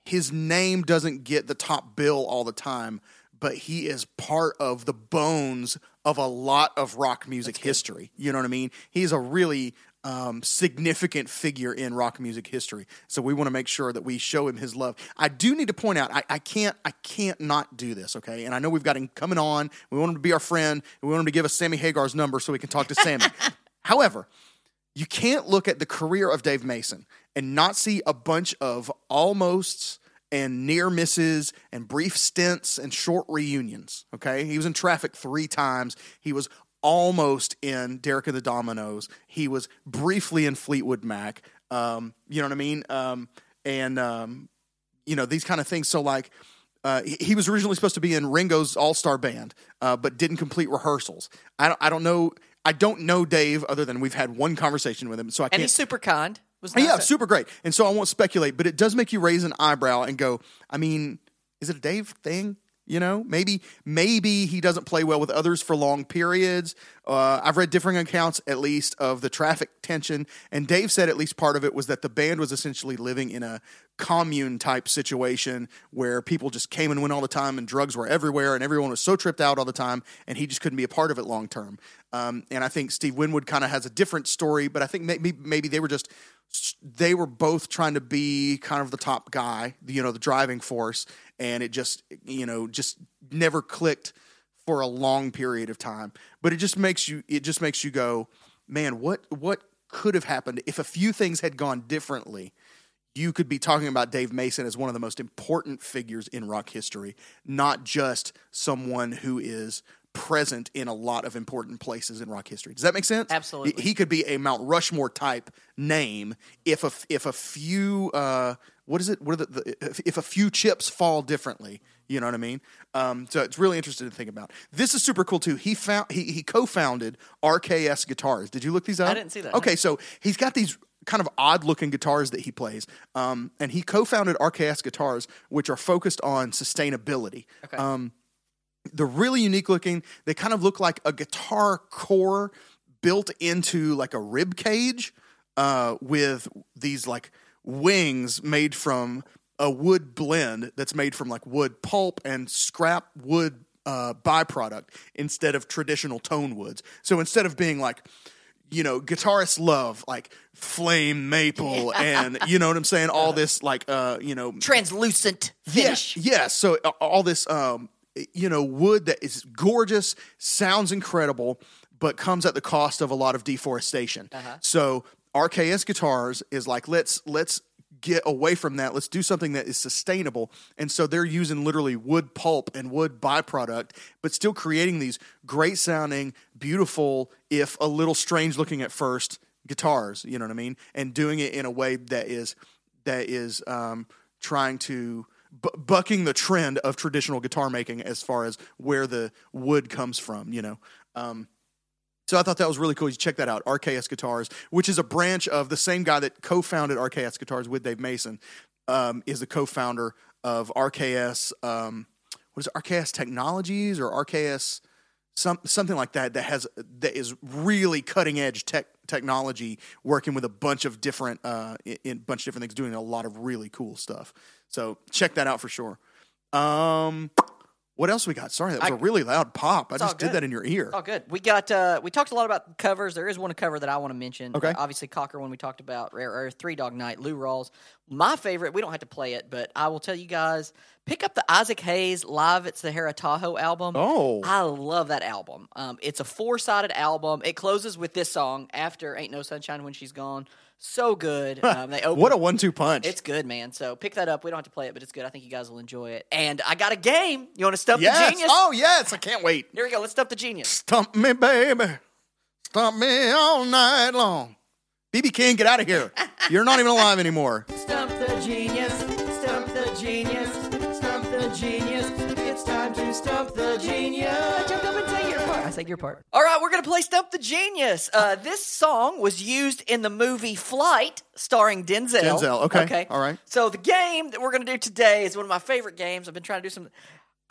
his name doesn't get the top bill all the time, but he is part of the bones of a lot of rock music history. You know what I mean? He's a really um, significant figure in rock music history. So we want to make sure that we show him his love. I do need to point out, I, I can't, I can't not do this. Okay, and I know we've got him coming on. We want him to be our friend. We want him to give us Sammy Hagar's number so we can talk to Sammy. However, you can't look at the career of Dave Mason and not see a bunch of almosts and near misses and brief stints and short reunions. Okay. He was in traffic three times. He was almost in Derek and the Dominos. He was briefly in Fleetwood Mac. Um, you know what I mean? Um, and, um, you know, these kind of things. So, like, uh, he, he was originally supposed to be in Ringo's All Star Band, uh, but didn't complete rehearsals. I don't, I don't know. I don't know Dave other than we've had one conversation with him, so I can't. And he's super kind. Was Oh, yeah, nice. super great. And so I won't speculate, but it does make you raise an eyebrow and go, I mean, is it a Dave thing? You know, maybe maybe he doesn't play well with others for long periods. Uh, I've read differing accounts, at least, of the traffic tension. And Dave said at least part of it was that the band was essentially living in a commune type situation where people just came and went all the time, and drugs were everywhere, and everyone was so tripped out all the time, and he just couldn't be a part of it long term. Um, and I think Steve Winwood kind of has a different story, but I think maybe maybe they were just they were both trying to be kind of the top guy, you know, the driving force, and it just, you know, just never clicked for a long period of time. But it just makes you, it just makes you go, man, what, what could have happened if a few things had gone differently? You could be talking about Dave Mason as one of the most important figures in rock history, not just someone who is present in a lot of important places in rock history. Does that make sense? Absolutely. He, could be a Mount Rushmore type name if a if a few uh, what is it? What are the, the if, if a few chips fall differently? You know what I mean? Um, so it's really interesting to think about. This is super cool too. He found he he co-founded RKS Guitars. Did you look these up? I didn't see that, Okay, so he's got these kind of odd looking guitars that he plays, um, and he co-founded RKS Guitars, which are focused on sustainability. Okay. Um, they're really unique looking. They kind of look like a guitar core built into like a rib cage uh, with these like wings made from a wood blend that's made from like wood pulp and scrap wood uh, byproduct instead of traditional tone woods. So instead of being like, you know, guitarists love like flame maple and you know what I'm saying, all this like uh, you know, Translucent finish. yeah, yeah. So uh, all this, um, you know, wood that is gorgeous, sounds incredible, but comes at the cost of a lot of deforestation. So RKS Guitars is like, let's let's get away from that. Let's do something that is sustainable. And so they're using literally wood pulp and wood byproduct, but still creating these great sounding, beautiful, if a little strange looking at first, guitars. You know what I mean? And doing it in a way that is that is um, trying to bu- bucking the trend of traditional guitar making as far as where the wood comes from. You know. Um, so I thought that was really cool. You check that out, RKS Guitars, which is a branch of the same guy that co-founded RKS Guitars with Dave Mason, um, is the co-founder of RKS. Um, what is it, RKS Technologies or RKS some something like that that has that is really cutting edge tech technology, working with a bunch of different, uh, in, in bunch of different things, doing a lot of really cool stuff. So check that out for sure. Um, what else we got? Sorry, that was a really loud pop. I just did that in your ear. Oh, good. We got. Uh, we talked a lot about covers. There is one cover that I want to mention. Okay. Uh, obviously, Cocker one we talked about. Rare Earth, Three Dog Night, Lou Rawls. My favorite. We don't have to play it, but I will tell you guys. Pick up the Isaac Hayes live at Sahara Tahoe album. Oh. I love that album. Um, it's a four sided album. It closes with this song after "Ain't No Sunshine When She's Gone." So good. Um, they open What a one-two punch! It's good, man. So pick that up. We don't have to play it, but it's good. I think you guys will enjoy it. And I got a game. You want to stump yes. the genius? Oh yes, I can't wait. Here we go. Let's stump the genius. Stump me, baby. Stump me all night long. BB King, get out of here. You're not even alive anymore. Stump your part. I say your part. All right, we're gonna play Stump the Genius. Uh, this song was used in the movie Flight, starring Denzel. Denzel, okay, Okay. all right. So the game that we're gonna do today is one of my favorite games. I've been trying to do some.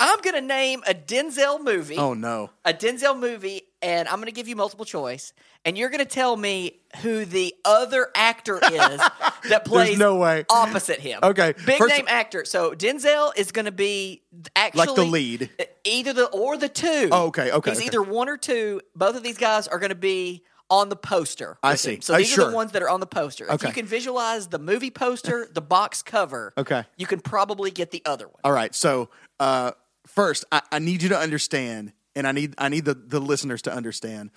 I'm gonna name a Denzel movie. Oh no. a Denzel movie, and I'm going to give you multiple choice, and you're going to tell me who the other actor is that plays no way. opposite him. Okay, big first- name actor. So Denzel is going to be actually Like the lead. either the or the two. Oh, okay, okay, He's okay. either one or two. Both of these guys are going to be on the poster. I see. him. So Uh, these are the ones that are on the poster. If Okay. you can visualize the movie poster, the box cover, Okay. you can probably get the other one. All right. So uh, first, I, I need you to understand, and I need I need the, the listeners to understand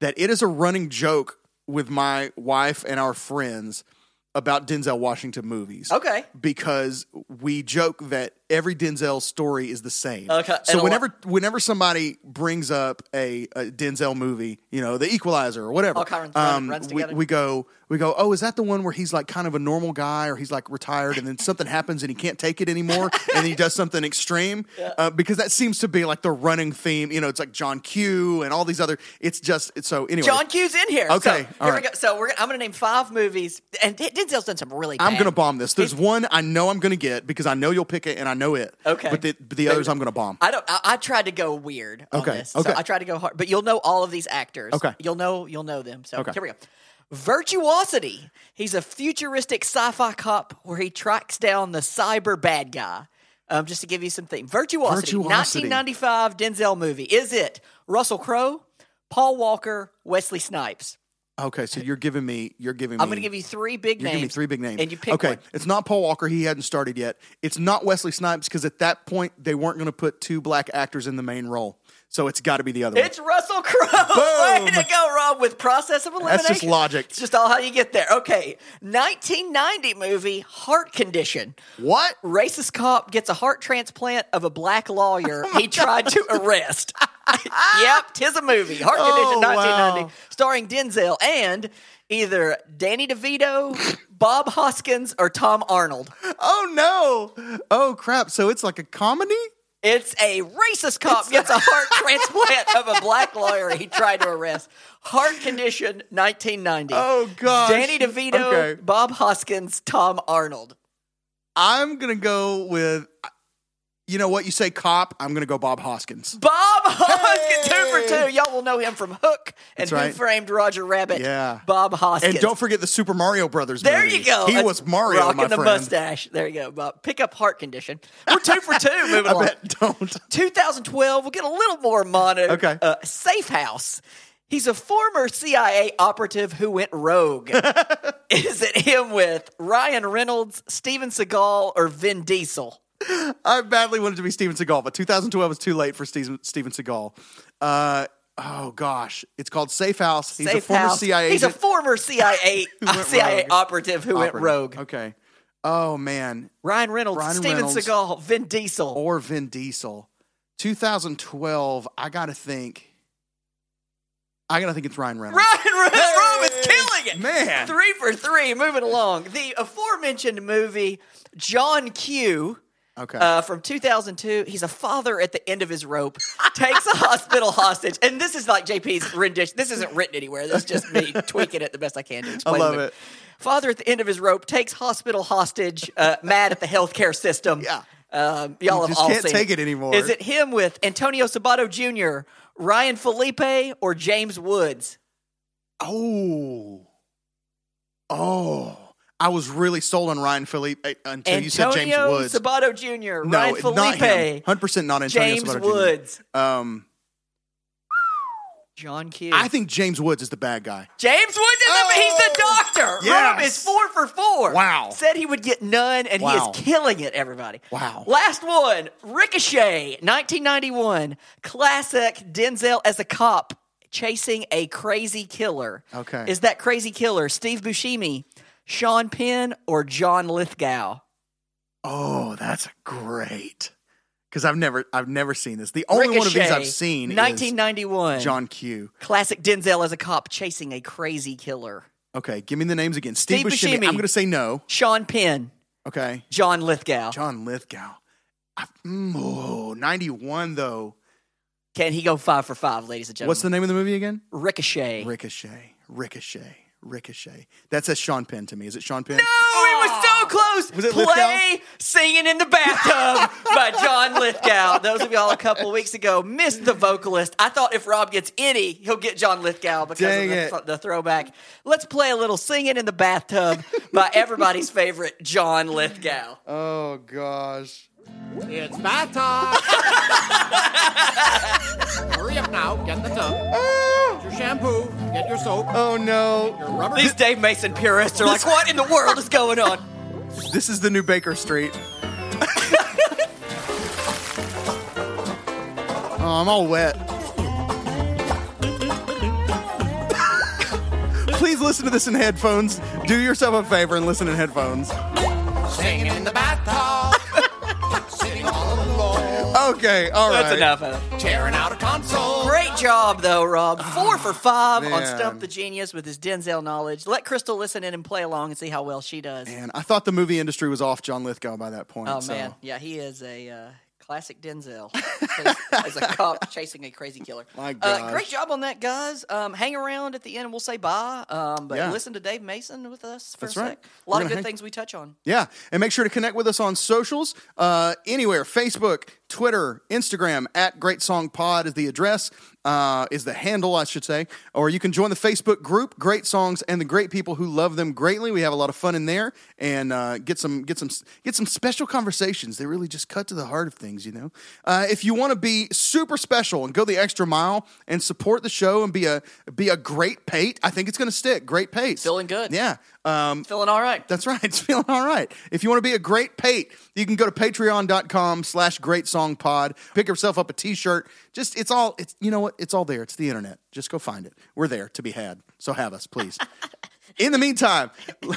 that it is a running joke with my wife and our friends about Denzel Washington movies. Okay. Because we joke that every Denzel story is the same. Okay, So lot- whenever whenever somebody brings up a, a Denzel movie, you know, The Equalizer or whatever, All kind of run- runs Um, we, we go we go, oh, is that the one where he's like kind of a normal guy or he's like retired and then something happens and he can't take it anymore and he does something extreme? Uh, because that seems to be like the running theme. You know, it's like John Q and all these other. It's just it's so anyway. John Q's in here. Okay, so, here we go. So we're, I'm going to name five movies, and Denzel's done some really. I'm gonna bomb this. There's one I know I'm gonna get because I know you'll pick it and I know it. Okay. but the, but the others I'm gonna bomb. I don't. I, I tried to go weird. On Okay, This, okay. So I tried to go hard, but you'll know all of these actors. Okay. You'll know. You'll know them. So Okay. here we go. Virtuosity. He's a futuristic sci-fi cop where he tracks down the cyber bad guy. Um, just to give you some theme. Virtuosity, Virtuosity. 1995 Denzel movie. Is it Russell Crowe, Paul Walker, Wesley Snipes? Okay, so you're giving me you're giving me. I'm going to give you three big You're names. giving me three big names. and you pick okay, one. it's not Paul Walker. He hadn't started yet. It's not Wesley Snipes because at that point they weren't going to put two black actors in the main role. So it's got to be the other one. It's Russell Crowe. Way to go, Rob, with process of elimination. That's just logic. It's just all how you get there. Okay. 1990 movie, Heart Condition. What? Racist cop gets a heart transplant of a black lawyer Oh he tried to arrest. yep, tis a movie. Heart oh, Condition, Oh, 1990, wow. starring Denzel and either Danny DeVito, Bob Hoskins, or Tom Arnold. Oh no! Oh crap! So it's like a comedy. It's a racist cop gets a heart transplant of a black lawyer he tried to arrest. Heart condition, 1990. Oh, god. Danny DeVito, Okay. Bob Hoskins, Tom Arnold. I'm gonna go with. You know what? You say cop. I'm gonna go Bob Hoskins. Bob Hoskins, two for two. Y'all will know him from Hook and That's Who right. Framed Roger Rabbit. Yeah. Bob Hoskins. And don't forget the Super Mario Brothers. There movie. you go. He That's was Mario, rocking my the friend. mustache. There you go. Bob. Pick up heart condition. We're two for two. Moving I along. bet don't. 2012, we'll get a little more modern. Okay. Uh, Safe House. He's a former CIA operative who went rogue. Is it him with Ryan Reynolds, Steven Seagal, or Vin Diesel? I badly wanted to be Steven Seagal, but 2012 was too late for Steven, Steven Seagal. Uh, oh gosh, it's called Safe House. He's a former House. CIA. He's a former CIA CIA rogue. operative who went rogue. Okay. Oh man, Ryan Reynolds, Ryan Steven Reynolds. Seagal, Vin Diesel. or Vin Diesel. 2012. I gotta think. I gotta think it's Ryan Reynolds. Ryan Reynolds Hey! is killing it. Man. Three for three, moving along. The aforementioned movie, John Q. Okay. Uh, from 2002, he's a father at the end of his rope, takes a hospital hostage, and this is like JP's rendition. This isn't written anywhere. This is just me tweaking it the best I can to explain. love it. Father at the end of his rope takes hospital hostage, uh, mad at the healthcare system. Yeah. Um, y'all have just all can't seen take it anymore. Is it him with Antonio Sabato Jr., Ryan Phillippe, or James Woods? Oh. Oh. I was really sold on Ryan Phillippe uh, until you said James Woods. Sabato Jr., no, Ryan it's not him. 100% not Antonio James Sabato Jr. Woods, Um, John Q. I think James Woods is the bad guy. James Woods is the, he's the doctor. Yes. Rob is four for four. Wow. Said he would get none, and Wow. he is killing it, everybody. Wow. Last one Ricochet, 1991. Classic Denzel as a cop chasing a crazy killer. Okay. Is that crazy killer Steve Buscemi, Sean Penn, or John Lithgow? Oh, that's great. Because I've never, I've never seen this. The only one of these I've Ricochet, seen 1991. is John Q. Classic Denzel as a cop chasing a crazy killer. Okay, give me the names again. Steve, Steve Buscemi. Buscemi. I'm going to say no. Sean Penn, Okay, John Lithgow. John Lithgow. I, mm, oh, 91 though. Can he go five for five, ladies and gentlemen? What's the name of the movie again? Ricochet? Ricochet. Ricochet. Ricochet. That says Sean Penn to me. Is it Sean Penn? No, it was so ah. close. Was it Play "Singing in the Bathtub" by John Lithgow. Those of y'all a couple weeks ago missed the vocalist. I thought if Rob gets any, he'll get John Lithgow because Dang of the, the throwback. Let's play a little "Singing in the Bathtub" by everybody's favorite John Lithgow. Oh gosh. It's bath time. Hurry up now. Get the tub. Ah. Get your shampoo. Get your soap. Oh no. Your rubber. These Dave Mason purists are like, "What in the world is going on?" This is the new Baker Street. oh, I'm all wet. Please listen to this in headphones. Do yourself a favor and listen in headphones. Singing in the bathtub. Sitting all alone. Okay, all right. That's enough of it. Tearing out a console. Great job, though, Rob. Four for five on man. Stump the Genius with his Denzel knowledge. Let Crystal listen in and play along and see how well she does. Man, I thought the movie industry was off John Lithgow by that point. Oh so- man, yeah, he is a uh, classic Denzel as, as a cop chasing a crazy killer. My Uh, great job on that, guys. Um, hang around at the end, and we'll say bye. Um, but Yeah. listen to Dave Mason with us for That's a right. sec. A lot of good hang- things we touch on. Yeah, and make sure to connect with us on socials, uh, anywhere Facebook, Twitter, Instagram at Great Song Pod is the address, uh, is the handle, I should say. Or you can join the Facebook group, Great Songs and the Great People Who Love Them Greatly. We have a lot of fun in there, and uh, get some get some get some special conversations. They really just cut to the heart of things, you know. Uh, if you want to be super special and go the extra mile and support the show and be a be a great pate, I think it's going to stick. Great pate, Feeling good. Yeah. Um, Feeling all right. that's right. It's feeling all right. If you want to be a great pate, you can go to patreon.com slash great song pod. Pick yourself up a t-shirt. Just, it's all, it's, you know what? It's all there. It's the internet. Just go find it. We're there to be had. So have us, please. in the meantime,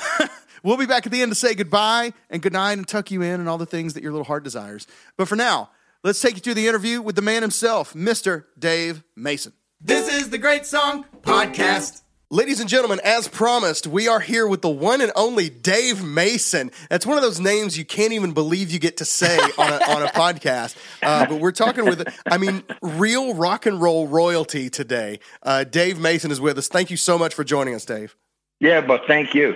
we'll be back at the end to say goodbye and good night and tuck you in and all the things that your little heart desires. But for now, let's take you through the interview with the man himself, Mr. Dave Mason. This is the Great Song Podcast. Ladies and gentlemen, as promised, we are here with the one and only Dave Mason. That's one of those names you can't even believe you get to say on a, on a podcast. Uh, but we're talking with, I mean, real rock and roll royalty today. Uh, Dave Mason is with us. Thank you so much for joining us, Dave. Yeah, but thank you.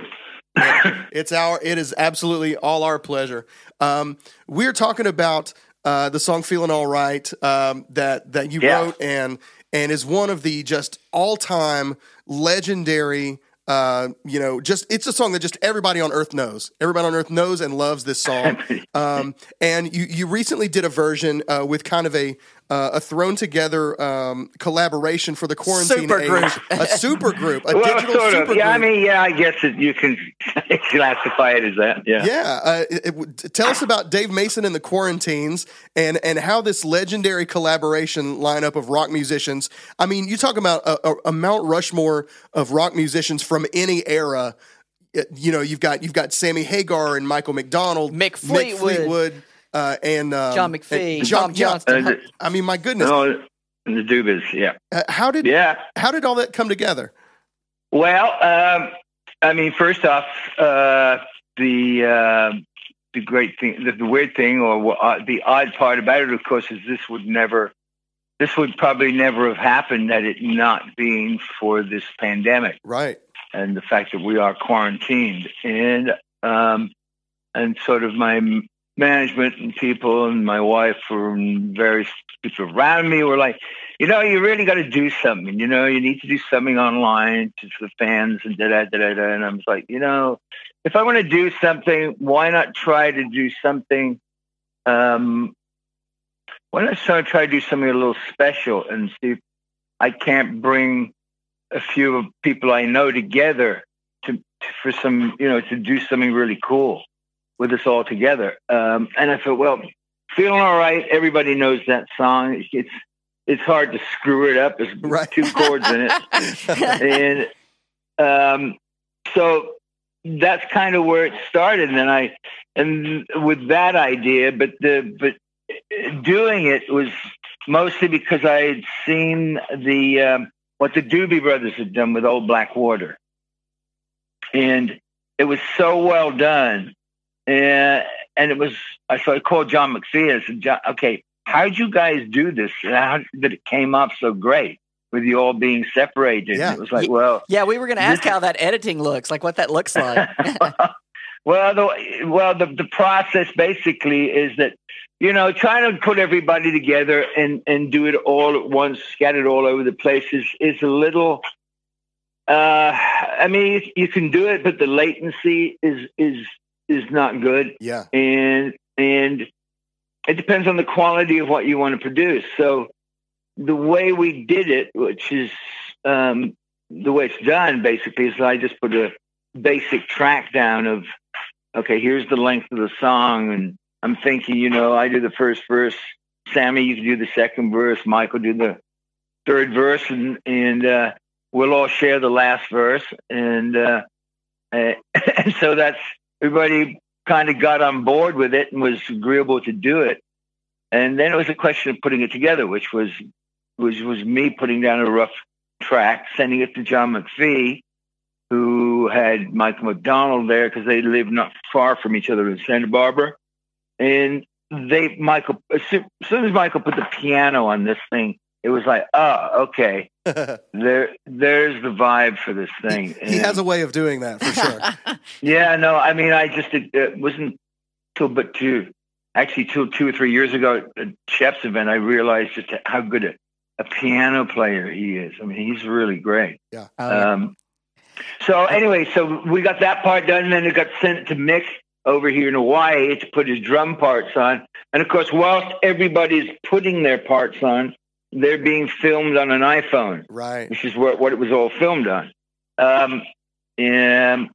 It's our, it is absolutely all our pleasure. Um, we're talking about uh, the song "Feeling All Right" um, that that you Yeah. wrote and and is one of the just all time legendary. Uh, you know, just it's a song that just everybody on earth knows. Everybody on earth knows and loves this song. Um, and you you recently did a version uh, with kind of a uh, a thrown together um, collaboration for the quarantine Super age. group. a super group, a Well, digital sort super of. Yeah, I mean, yeah, I guess it, you can classify it as that. Yeah. Yeah, uh, it, it tell us about Dave Mason and the Quarantines, and and how this legendary collaboration lineup of rock musicians. I mean, you talk about a, a, a Mount Rushmore of rock musicians from any era. You know, you've got you've got Sammy Hagar and Michael McDonald, Mick Fleetwood. Fleetwood, uh, and um, John McFee, and Tom yeah, Johnston. Uh, I mean, my goodness, No, the Doobies. Yeah. Uh, how did Yeah. how did all that come together? Well, um, I mean, first off, uh, the uh, the great thing, the, the weird thing, or uh, the odd part about it, of course, is this would never, this would probably never have happened had it not been for this pandemic. Right, and the fact that we are quarantined and um, and sort of my m- management and people and my wife and various people around me were like you know, you really got to do something. You know, you need to do something online to the fans and da da da da. And I was like, you know, if I want to do something, why not try to do something? Um, why not try to do something a little special and see if I can't bring a few people I know together to for some, you know, to do something really cool with us all together. Um, and I thought, well, feeling all right. Everybody knows that song. It's it's hard to screw it up. There's Right. two chords in it, and um, so that's kind of where it started. And I and with that idea, but the but doing it was mostly because I had seen the um, what the Doobie Brothers had done with Old Black Water, and it was so well done. And and it was I so I called John McFee and I said, John, okay, how'd you guys do this? And How that it came off so great with you all being separated? Yeah. It was like, well, Yeah, we were going to ask how that editing looks, like what that looks like. well, the well the the process basically is that you know trying to put everybody together and and do it all at once, scattered all over the place is is a little. Uh, I mean, you, you can do it, but the latency is is is not good, Yeah. and and it depends on the quality of what you want to produce. So the way we did it, which is um, the way it's done, basically, is I just put a basic track down of okay, here's the length of the song, and I'm thinking, you know, I do the first verse, Sammy, you can do the second verse, Michael do the third verse, and and uh, we'll all share the last verse, and uh, uh, and so that's everybody kind of got on board with it and was agreeable to do it, and then it was a question of putting it together, which was was was me putting down a rough track, sending it to John McFee, who had Michael McDonald there because they lived not far from each other in Santa Barbara. And they, Michael, as soon as Michael put the piano on this thing, it was like, oh, okay, there, there's the vibe for this thing. He has a way of doing that for sure. Yeah, no, I mean, I just it, it wasn't till but two, actually, till two or three years ago at Chef's event, I realized just how good a, a piano player he is. I mean, he's really great. Yeah. Oh, yeah. Um, so anyway, so we got that part done, and then it got sent to Mick over here in Hawaii to put his drum parts on. And of course, whilst everybody's putting their parts on, they're being filmed on an iPhone Right. which is what, what it was all filmed on. Um, and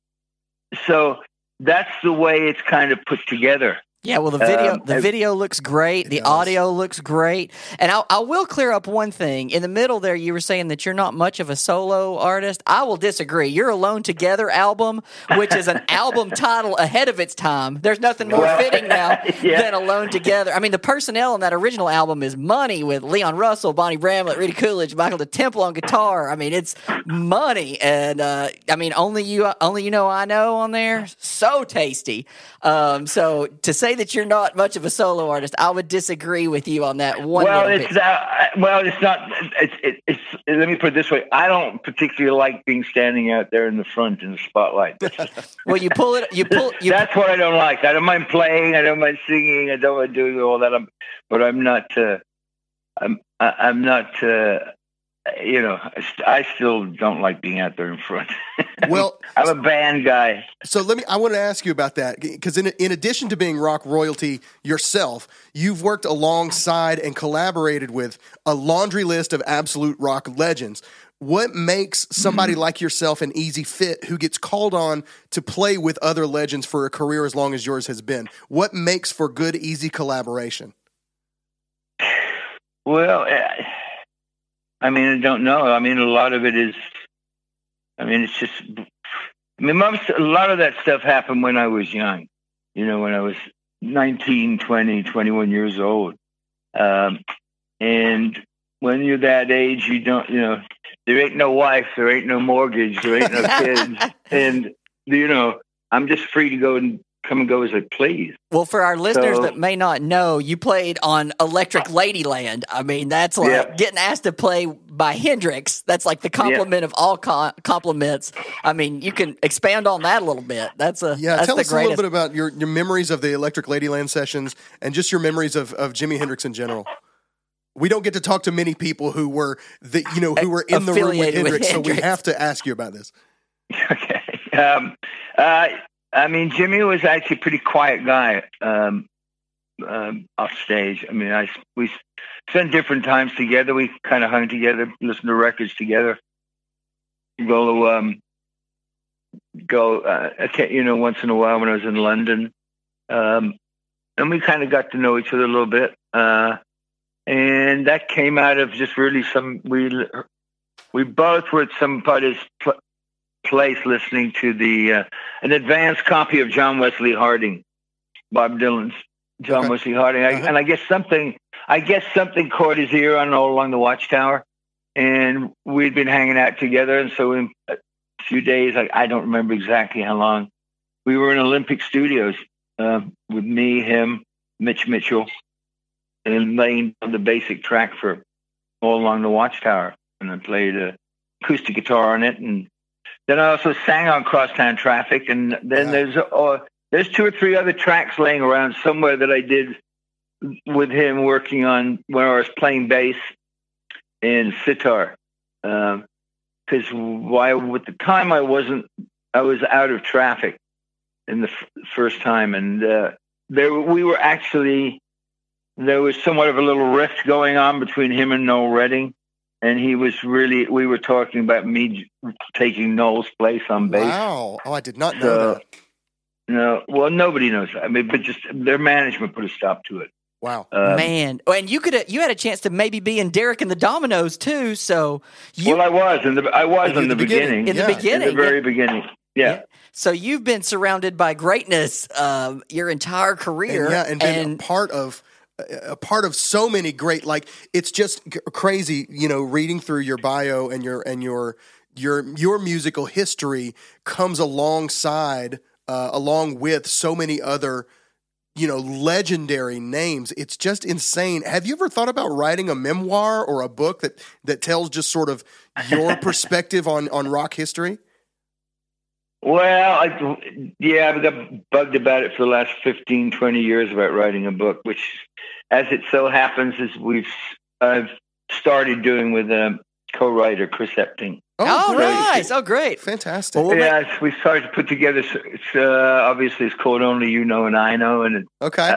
so that's the way it's kind of put together. Yeah, well, the video Um, the I- video looks great. The does. audio looks great, and I, I will clear up one thing. In the middle there, you were saying that you're not much of a solo artist. I will disagree. Your Alone Together album, which is an album title ahead of its time. There's nothing more Well, fitting now yeah. than Alone Together. I mean, the personnel on that original album is money with Leon Russell, Bonnie Bramlett, Rita Coolidge, Michael DeTemple on guitar. I mean, it's money, and uh, I mean, only you, only you know, I know on there. So tasty. Um, so to say that you're not much of a solo artist, I would disagree with you on that one. well, it's uh, well, it's not. It's, it, it's. Let me put it this way: I don't particularly like being standing out there in the front in the spotlight. well, you pull it, you pull, you That's what I don't like. I don't mind playing. I don't mind singing. I don't mind doing all that. I'm, but I'm not. Uh, I'm. I, I'm not. Uh, you know, I, still don't like being out there in front. Well, I'm a band guy. so let me. I want to ask you about that because in in addition to being rock royalty yourself, you've worked alongside and collaborated with a laundry list of absolute rock legends. What makes somebody like yourself an easy fit who gets called on to play with other legends for a career as long as yours has been? What makes for good, easy collaboration? Well, eh, I mean, I don't know. I mean, a lot of it is. I mean, it's just. I mean, most a lot of that stuff happened when I was young. You know, when I was 19, 20, 21 years old. Um, and when you're that age, you don't. You know, there ain't no wife, there ain't no mortgage, there ain't no kids, and you know, I'm just free to go and come and go as I please. well for our listeners So- that may not know, you played on Electric Ladyland. I mean, that's like Yeah. getting asked to play by Hendrix. That's like the compliment of all co- compliments. I mean, you can expand on that a little bit. That's a Yeah, that's tell the us a little bit about your, your memories of the Electric Ladyland sessions and just your memories of, of Jimi Hendrix in general. We don't get to talk to many people who were the you know who were in the room with Affiliated with Hendrix, so we have to ask you about this. Okay. Um, uh, I mean, Jimmy was actually a pretty quiet guy um, um, off stage. I mean, I we spent different times together. We kind of hung together, listened to records together. Go to um, go, uh, you know, once in a while when I was in London, um, and we kind of got to know each other a little bit. Uh, and that came out of just really some we we both were at some part of place listening to the uh, an advanced copy of John Wesley Harding, Bob Dylan's John Okay. Wesley Harding, I, Uh-huh. and I guess something I guess something caught his ear on all along the Watchtower, and we'd been hanging out together, and so in a few days, I, I don't remember exactly how long, we were in Olympic Studios uh, with me, him, Mitch Mitchell, and laying down the basic track for all along the Watchtower, and I played a acoustic guitar on it, and then I also sang on Crosstown Traffic, and then Wow. there's uh, there's two or three other tracks laying around somewhere that I did with him working on when I was playing bass and sitar, because why at the time I wasn't I was out of traffic in the f- first time, and uh, there we were actually there was somewhat of a little rift going on between him and Noel Redding, and he was really we were talking about me taking Noel's place on bass. Wow! Oh, I did not know that. no, well, nobody knows that. I mean, but just their management put a stop to it. Wow! Um, Man, oh, and you could you had a chance to maybe be in Derek and the Dominos too. So you well, I was in the I was In in, the the, beginning, beginning. in the yeah, the beginning, in the very yeah. beginning. Yeah. So you've been surrounded by greatness um, your entire career, and, yeah, and been a part of a part of so many great. Like it's just c- crazy, you know, reading through your bio and your and your your your musical history comes alongside, uh, along with so many other. You know, legendary names. It's just insane. Have you ever thought about writing a memoir or a book that that tells just sort of your perspective on on rock history? Well, I, yeah, I've got bugged about it for the last 15, 20 years about writing a book, which, as it so happens, is we've I've started doing with a co-writer, Chris Epting. Oh, great. nice! Oh, great. fantastic! Well, yeah, it's- we started to put together. It's uh, obviously it's called Only You Know and I Know, and it okay,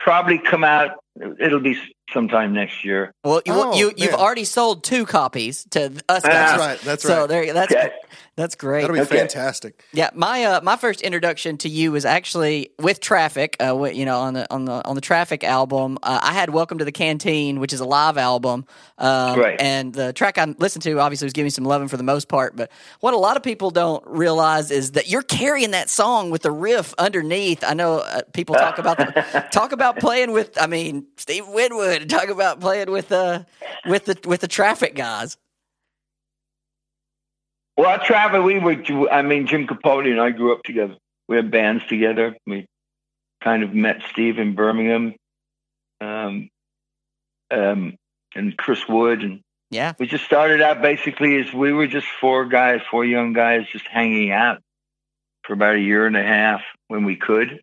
probably come out. It'll be sometime next year. Well, you, Oh, you you've already sold two copies to us guys. That's right, that's right. so right. there, that's Okay. That's great. that'll be Okay. fantastic. Yeah, my uh, my first introduction to you was actually with Traffic. Uh, you know, on the on the on the Traffic album, uh, I had Welcome to the Canteen, which is a live album. Um, Right. And the track I listened to obviously was giving me some loving for the most part. But what a lot of people don't realize is that you're carrying that song with the riff underneath. I know uh, people talk about the, talk about playing with. I mean, Steve Winwood talk about playing with uh with the with the Traffic guys. Well, Travis, we were. I mean, Jim Capaldi and I grew up together. We had bands together. We kind of met Steve in Birmingham, um, um, and Chris Wood, and Yeah. we just started out basically as we were just four guys, four young guys, just hanging out for about a year and a half when we could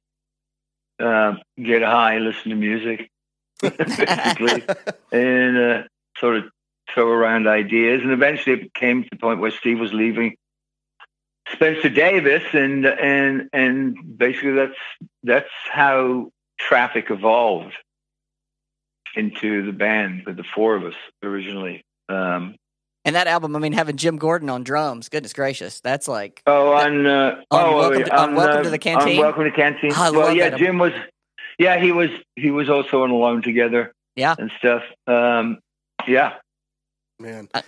uh, get high, listen to music, basically, and uh, sort of throw around ideas. And eventually, it came to the point where Steve was leaving Spencer Davis, and and and basically that's that's how Traffic evolved into the band with the four of us originally. Um, And that album, I mean, having Jim Gordon on drums, goodness gracious, that's like Oh, on, uh, On oh, Welcome to- on Welcome uh, to the Canteen? On Welcome to Canteen. I well, yeah. Jim was. Yeah, he was. He was also on Alone Together. Yeah. and stuff. Um, yeah. Man. I-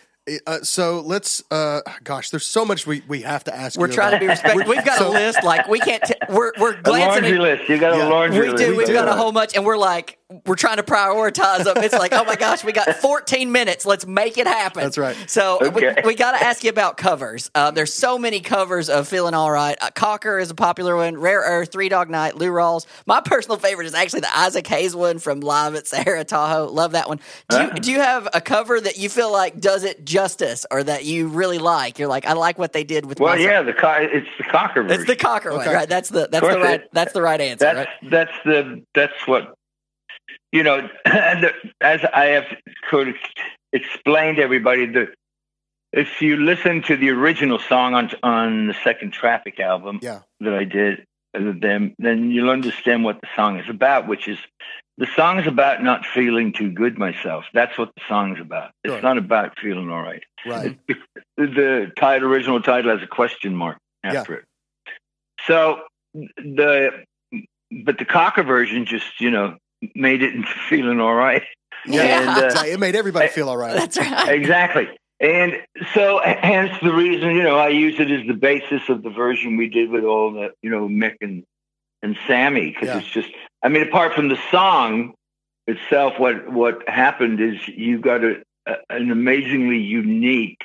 Uh, so let's, uh, gosh, there's so much we, we have to ask we're you trying to be respectful. We've got a list like we can't. T- we're we're A glancing. laundry At, list. You got Yeah. a laundry list. we list. do. We've got a whole bunch, and we're like, we're trying to prioritize them. It's like, oh my gosh, we got 14 minutes. Let's make it happen. That's right. So Okay. we, we got to ask you about covers. Uh, there's so many covers of "Feeling All Right." Uh, Cocker is a popular one. Rare Earth, Three Dog Night, Lou Rawls. My personal favorite is actually the Isaac Hayes one from Live at Sahara Tahoe. Love that one. Do you, do you have a cover that you feel like does it justice, or that you really like? You're like, I like what they did with. Well, my song." yeah, the co- it's the cocker version. It's the Cocker one, right? That's the that's the right it- that's the right answer, That's right? that's the that's what you know, the, as I have could explain to everybody, the if you listen to the original song on on the second Traffic album Yeah. that I did uh, with them, then you'll understand what the song is about, which is the song is about not feeling too good myself. That's what the song is about. It's Sure. not about feeling all right. Right. The title, original title, has a question mark after it. So the but the Cocker version just you know made it into feeling all right. Yeah. And, uh, Exactly. it made everybody feel all right. That's right. exactly. And so, hence the reason, you know, I use it as the basis of the version we did with all the, you know, Mick and and Sammy, because Yeah. it's just, I mean, apart from the song itself, what what happened is you got a, a an amazingly unique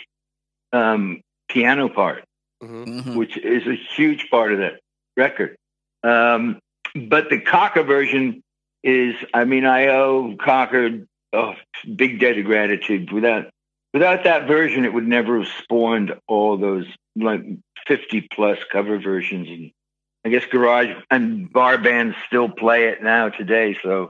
um, piano part, Mhm. Mhm. which is a huge part of that record. Um, but the Cocker version is, I mean, I owe Cocker a big debt of gratitude. Without without that version, it would never have spawned all those like fifty plus cover versions, and I guess garage and bar bands still play it now today. So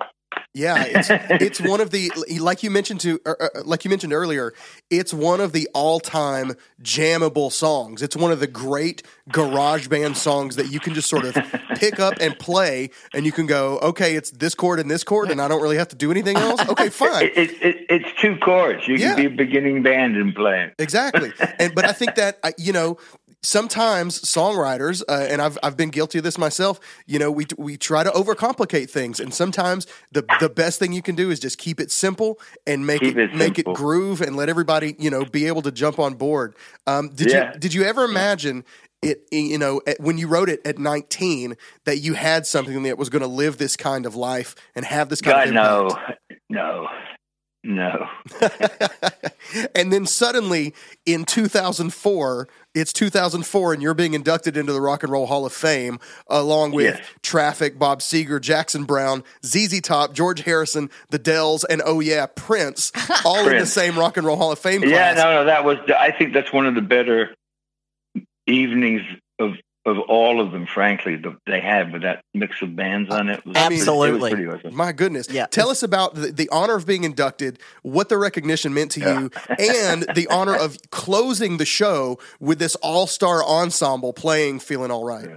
Yeah, it's it's one of the like you mentioned to er, like you mentioned earlier. It's one of the all time jammable songs. It's one of the great garage band songs that you can just sort of pick up and play, and you can go, okay, it's this chord and this chord, and I don't really have to do anything else. Okay, fine. it, it, it, it's two chords. You Yeah. can be a beginning band and play it. Exactly. And but I think that you know sometimes songwriters uh, and I've I've been guilty of this myself, you know, we we try to overcomplicate things and sometimes the the best thing you can do is just keep it simple and make Keep it, it make it groove and let everybody, you know, be able to jump on board. Um, did Yeah. you did you ever imagine it you know at, when you wrote it at 19 that you had something that was going to live this kind of life and have this kind God, of impact? no, no. and then suddenly in 2004, it's 2004, and you're being inducted into the Rock and Roll Hall of Fame along with Yes. Traffic, Bob Seger, Jackson Browne, ZZ Top, George Harrison, The Dells, and oh yeah, Prince, all in the same Rock and Roll Hall of Fame class. Yeah, no, no, that was. I think that's one of the better evenings of of all of them. Frankly, that they had with that mix of bands on it. Was, Absolutely. it was pretty awesome. My goodness. Yeah. Tell us about the, the honor of being inducted, what the recognition meant to you, and the honor of closing the show with this all star ensemble playing Feeling All Right.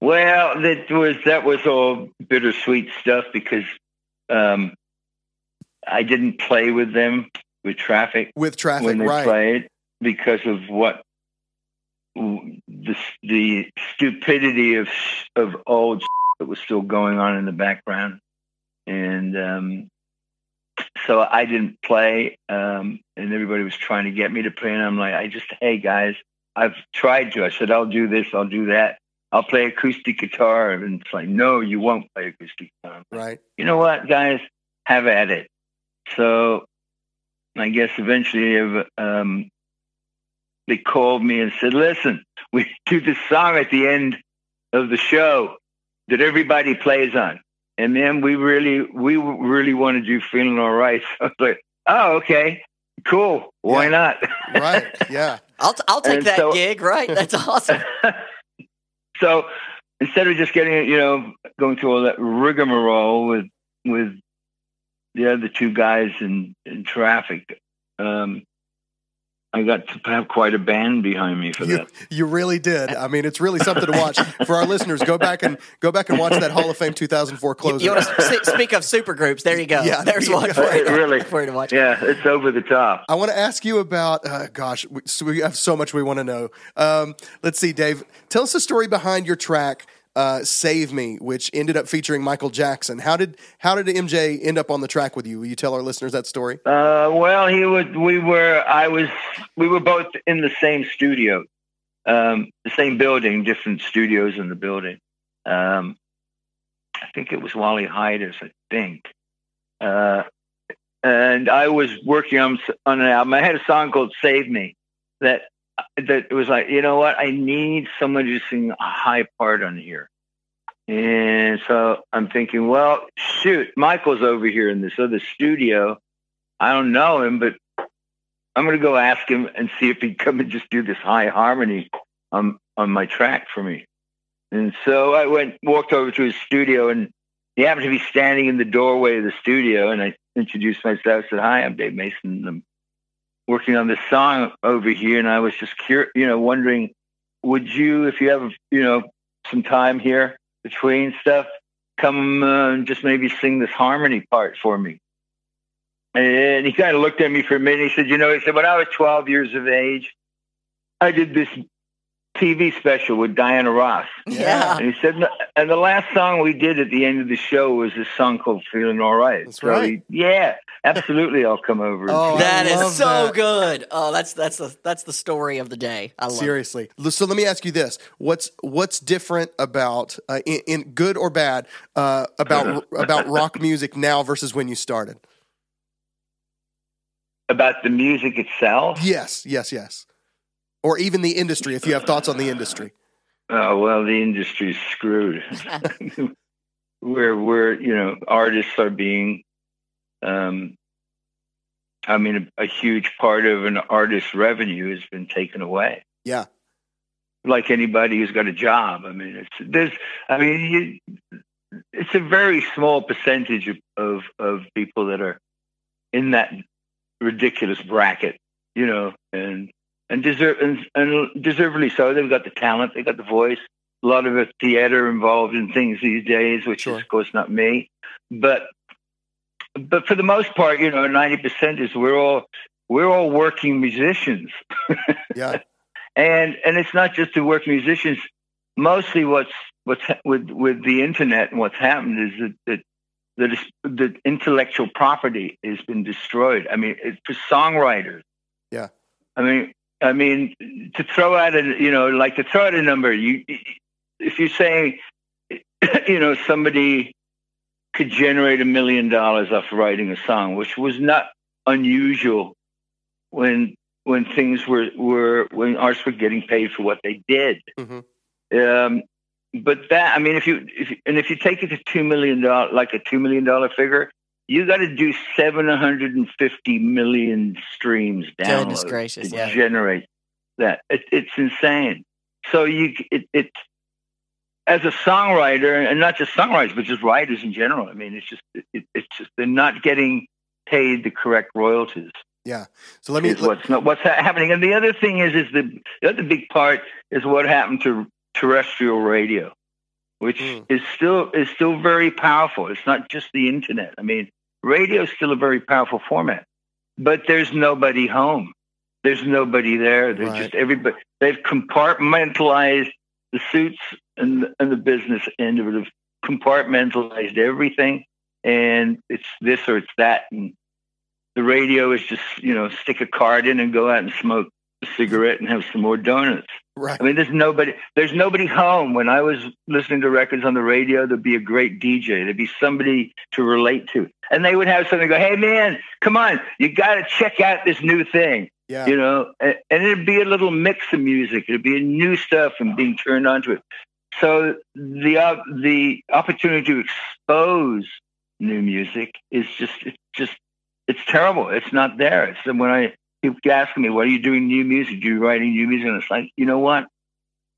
Well, that was that was all bittersweet stuff because um, I didn't play with them with traffic With traffic, when they right? played because of what the the stupidity of of old that was still going on in the background, and um, so I didn't play, um, and everybody was trying to get me to play, and I'm like, I just, hey guys, I've tried to. I said I'll do this, I'll do that. I'll play acoustic guitar, and it's like, no, you won't play acoustic guitar Right. you know what, guys, have at it. So I guess eventually um, they called me and said, listen, we do this song at the end of the show that everybody plays on. And then we really, we really want to do feeling all right. So I was like, oh, okay, cool. Why Yeah. not? Right. Yeah. I'll, t- I'll take And that so- gig, right? That's awesome. so instead of just getting you know going through all that rigmarole with with the other two guys in, in traffic um i got to have quite a band behind me for You, that you really did. I mean, it's really something to watch for our listeners. Go back and go back and watch that Hall of Fame 2004 You, closing. you want to speak of super groups? There you go. Yeah, There's one go. for you. Really? for you to watch. yeah it's over the top I want to ask you about. Uh, gosh, we, so we have so much we want to know. Um, let's see, Dave. Tell us the story behind your track. Uh, Save Me, which ended up featuring Michael Jackson. How did how did MJ end up on the track with you? Will you tell our listeners that story? Uh, well, he would. We were. I was. We were both in the same studio, um, the same building, different studios in the building. Um, I think it was Wally Heider's. I think. Uh, and I was working on on an album. I had a song called "Save Me," that that it was like, you know what? I need someone to sing a high part on here. And so I'm thinking, well, shoot, Michael's over here in this other studio. I don't know him, but I'm going to go ask him and see if he'd come and just do this high harmony on on my track for me. And so I went, walked over to his studio, and he happened to be standing in the doorway of the studio, and I introduced myself. Said, "Hi, I'm Dave Mason. I'm working on this song over here." And I was just curious, you know, wondering, would you, if you have, you know, some time here between stuff, come uh, and just maybe sing this harmony part for me? And he kind of looked at me for a minute. He said, "You know," he said, "when I was 12 years of age, I did this TV special with Diana Ross." Yeah. And he said, and the last song we did at the end of the show was this song called "Feeling All Right." That's so right. he- yeah, absolutely, I'll come over. and Oh, see That I is love so that. good. Oh, that's that's the that's the story of the day. I love it. Seriously. So let me ask you this: what's what's different about uh, in, in good or bad uh, about about rock music now versus when you started? about the music itself. Yes, yes, yes. Or even the industry, if you have thoughts on the industry. Oh well, the industry's screwed. where where you know artists are being, um, I mean, a, a huge part of an artist's revenue has been taken away. Yeah. like anybody who's got a job. I mean, it's there's. I mean, you, it's a very small percentage of, of of people that are in that ridiculous bracket, you know, and and deserve and, and deservedly so. They've got the talent, they've got the voice. A lot of it theater involved in things these days, which Sure. is of course not me, but but for the most part, you know, ninety percent is we're all we're all working musicians Yeah. and and it's not just the work musicians. Mostly, what's what's ha- with with the internet and what's happened is that that that is, the intellectual property has been destroyed. I mean, it, for songwriters. Yeah. I mean, I mean, to throw out a you know, like to throw out a number. You, if you say, you know, somebody could generate a million dollars off writing a song, which was not unusual when when things were were when artists were getting paid for what they did. Mhm. Um, but that I mean, if you if you- and if you take it to two million dollar like a two million dollar figure, you got to do seven hundred and fifty million streams downloads gracious, to yeah. generate that. It, it's insane. So you it, it as a songwriter, and not just songwriters, but just writers in general. I mean, it's just it, it's just they're not getting paid the correct royalties Yeah. So let me is what's not what's happening. And the other thing is, is the, the other big part is what happened to terrestrial radio, which Mm. is still is still very powerful. It's not just the internet. I mean, radio is still a very powerful format, but there's nobody home. There's nobody there. They're Right. just everybody. They've compartmentalized the suits and the, and the business end of it. Have compartmentalized everything, and it's this or it's that, and the radio is just you know stick a card in and go out and smoke a cigarette and have some more donuts. right. I mean, there's nobody. There's nobody home. When I was listening to records on the radio, there'd be a great DJ. There'd be somebody to relate to, and they would have something go, "Hey, man, come on, you got to check out this new thing." Yeah. You know, and, and it'd be a little mix of music. It'd be a new stuff and being turned onto it. So the uh, the opportunity to expose new music is just it's just it's terrible. It's not there. It's when I people asking me, "What are you doing new music? Do you writing new music?" And it's like, you know what?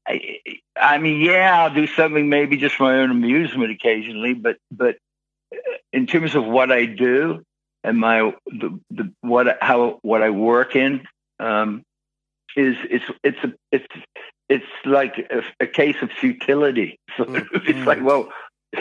I, I mean, yeah, I'll do something maybe just for my own amusement occasionally, but but in terms of what I do and my the, the what how what I work in um, is it's it's a, it's it's like a, a case of futility. So it's like, well,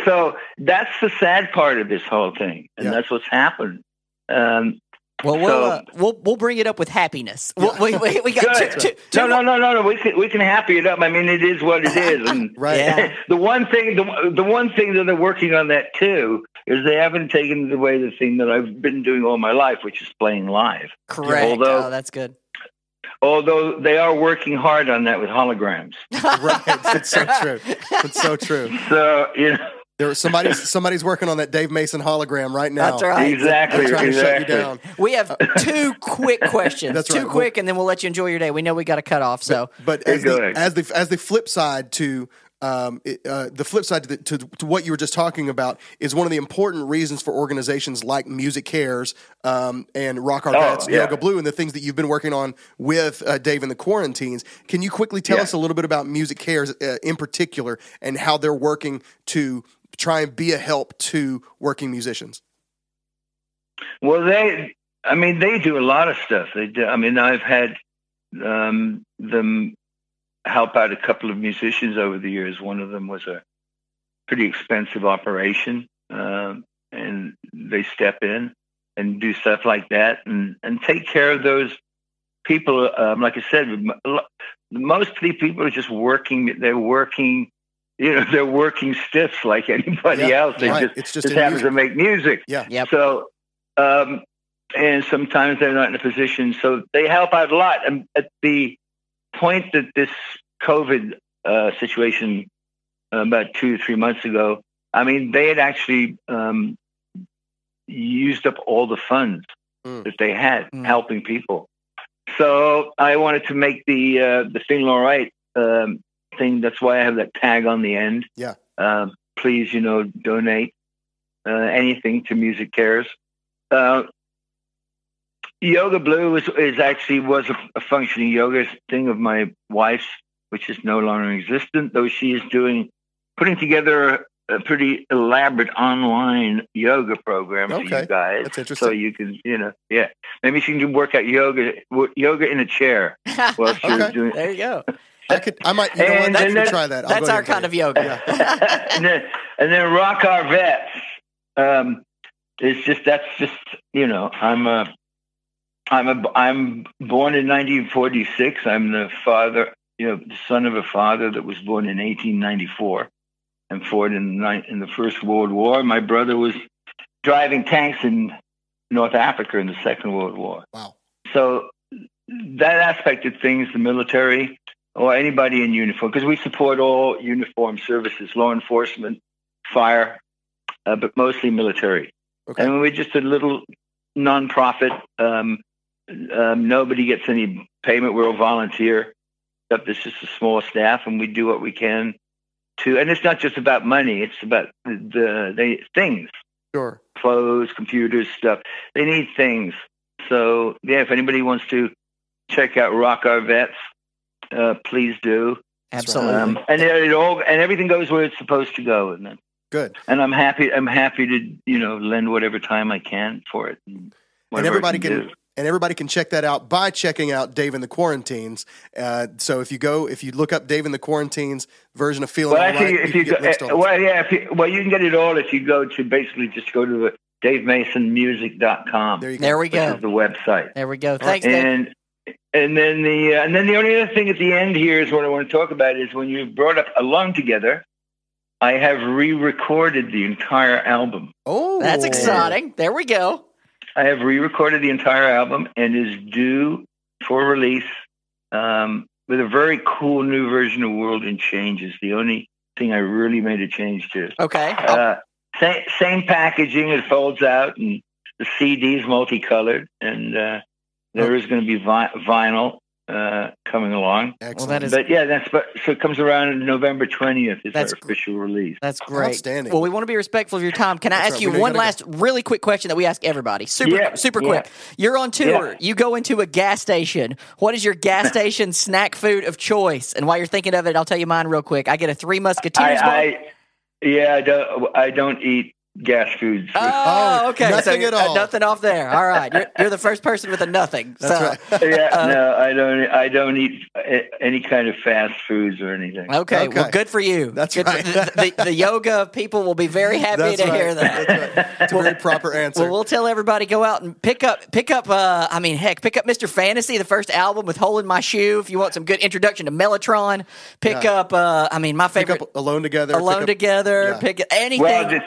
so that's the sad part of this whole thing, and Yeah. that's what's happened. Um, Well, we'll, So- uh, we'll we'll bring it up with happiness. We'll, we, we, we got Good. two, two, two no, no, no, no, no. We can we can happy it up. I mean, it is what it is. And Right. Yeah. the one thing, the, the one thing that they're working on that too is they haven't taken away the thing that I've been doing all my life, which is playing live. correct. although- oh, that's good. Although they are working hard on that with holograms. right. It's so true. It's so true. So you know, There was somebody's somebody's working on that Dave Mason hologram right now. That's right. exactly, They're trying to shut you down. We have two quick questions. That's two right. quick, and then we'll let you enjoy your day. We know we got to cut off, so But Hey, as the, as the as the flip side to um, it, uh, the flip side to, the, to to what you were just talking about is one of the important reasons for organizations like Music Cares um, and Rock Our Oh, yeah. Yoga Blue, and the things that you've been working on with uh, Dave and the Quarantines. Can you quickly tell Yeah. us a little bit about Music Cares uh, in particular and how they're working to try and be a help to working musicians? Well, they, I mean, they do a lot of stuff. They do. I mean, I've had um, them help out a couple of musicians over the years. One of them was a pretty expensive operation, um, and they step in and do stuff like that and, and take care of those people. Um, like I said, most of the people are just working. They're working. You know, they're working stiffs like anybody Yeah, else. They right. just, It's just just in happens to make music. Yeah. Yep. So, um, and sometimes they're not in a position, so they help out a lot. And at the point that this COVID uh, situation uh, about two or three months ago, I mean, they had actually um, used up all the funds Mm. that they had Mm. helping people. So I wanted to make the uh, the feeling all right um, thing. That's why I have that tag on the end. Yeah. Um, please, you know, donate uh, anything to Music Cares. Uh, yoga Blue is, is actually was a, a functioning yoga thing of my wife's, which is no longer existent, though she is doing putting together a pretty elaborate online yoga program for you guys. That's interesting. So you can, you know, yeah, maybe she can work out yoga yoga in a chair while she was Okay. doing. there you go. I could. I might. You know what? I then should try that. I'll That's our kind of do it. yoga. and then and then rock our vets. Um, it's just that's just you know I'm a I'm a I'm born in 1946. I'm the father, you know, the son of a father that was born in 1894 and fought in the, in the First World War. My brother was driving tanks in North Africa in the Second World War. Wow. So that aspect of things, the military or anybody in uniform, because we support all uniform services, law enforcement, fire, uh, but mostly military. Okay. And we're just a little nonprofit. Um, um, nobody gets any payment. We're all volunteer. Except it's just a small staff, and we do what we can to. And it's not just about money; it's about the, the things Sure. clothes, computers, stuff. They need things. So yeah, if anybody wants to check out Rock Our Vets, uh, please do. Absolutely. Um, and it, it all and everything goes where it's supposed to go. And then, Good. and I'm happy. I'm happy to you know lend whatever time I can for it. And, And everybody can. do. And everybody can check that out by checking out Dave in the Quarantines. Uh, so if you go, if you look up Dave in the Quarantines version of Feeling Well, All actually, Right, if you you can go, get links to uh, well, yeah, if you, well, you can get it all if you go to basically just go to the DaveMasonMusic.com. There you go. there we which go. is the website. There we go. Thanks, Dave. And and then the uh, and then the only other thing at the end here is what I want to talk about is when you brought up alone together. I have re-recorded the entire album. Oh, That's exciting. There we go. I have re-recorded the entire album and is due for release um, with a very cool new version of World in Changes. The only thing I really made a change to. Okay. Uh, same, same packaging. It folds out, and the CD is multicolored, and uh, there is going to be vi- vinyl uh, coming along. Excellent. that is- But yeah, that's but so it comes around November twentieth is That's our gr- official release. That's great. Outstanding. Well, we want to be respectful of your time. Can I That's ask right. you We know you one gotta last really quick question that we ask everybody? Super, Yeah, super yeah. quick. You're on tour. Yeah. You go into a gas station. What is your gas station snack food of choice? And while you're thinking of it, I'll tell you mine real quick. I get a Three Musketeers. I, I yeah, I don't I don't eat gas foods. Oh, Oh, okay. nothing so, at uh, all. nothing off there. All right. You're, you're the first person with a nothing. That's so, right. yeah, uh, no, I don't. I don't eat any kind of fast foods or anything. Okay, well, good for you. That's Good right. the, the, the yoga people will be very happy That's to right. hear that. That's right. It's a very proper answer. Well, we'll tell everybody go out and pick up, pick up. Uh, I mean, heck, pick up Mr. Fantasy, the first album with "Hole in My Shoe." If you want some good introduction to Mellotron, pick Yeah. up. Uh, I mean, my pick favorite, up Alone Together. pick "Alone up- Together." yeah. Pick anything. Well,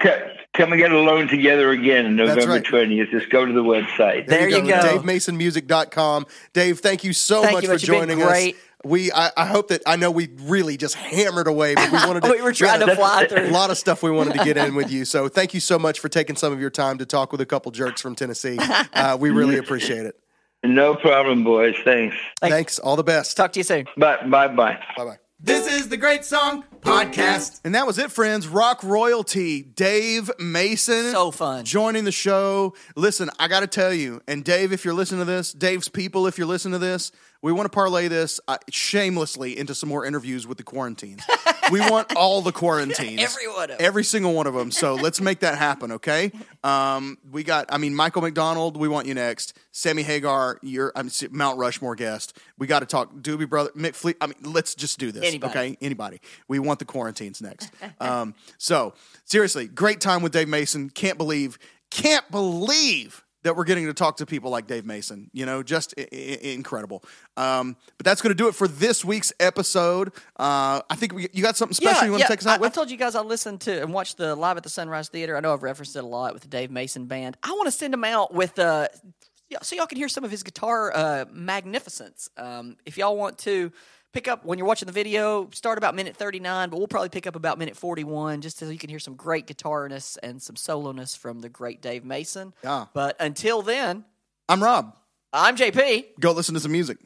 just co- come and get alone together again on November right. twentieth. Just go to the website. There you go. DaveMasonMusic.com. Dave, thank you so Thank much you for much. Been joining great. us. We, I, I hope that I know we really just hammered away, but we wanted to. We were trying had to a- fly A lot of stuff we wanted to get in with you. So thank you so much for taking some of your time to talk with a couple jerks from Tennessee. Uh, we really appreciate it. No problem, boys. Thanks. Thanks. Thanks. All the best. Talk to you soon. Bye. Bye. Bye. Bye bye. This is the Great Song Podcast. And that was it, friends. Rock royalty, Dave Mason. So fun. Joining the show. Listen, I got to tell you, and Dave, if you're listening to this, Dave's people, if you're listening to this, we want to parlay this uh, shamelessly into some more interviews with the quarantines. we want all the quarantines. Every one of 'em. Every single one of them. So let's make that happen, okay? Um, we got, I mean, Michael McDonald, we want you next. Sammy Hagar, you're I'm Mount Rushmore guest. We got to talk Doobie Brother, Mick Fleet. I mean, let's just do this, Anybody. okay? Anybody. We want the quarantines next. um, so seriously, great time with Dave Mason. Can't believe, can't believe that we're getting to talk to people like Dave Mason. You know, just I- I- incredible. Um, but that's going to do it for this week's episode. Uh, I think we, you got something special you want to take us I, out with? I told you guys I listened to and watched the live at the Sunrise Theater. I know I've referenced it a lot with the Dave Mason band. I want to send him out with uh, so y'all can hear some of his guitar uh, magnificence. Um, if y'all want to pick up when you're watching the video, start about minute 39, but we'll probably pick up about minute 41 just so you can hear some great guitarness and some soloness from the great Dave Mason. Yeah. But until then, I'm Rob. I'm JP. Go listen to some music.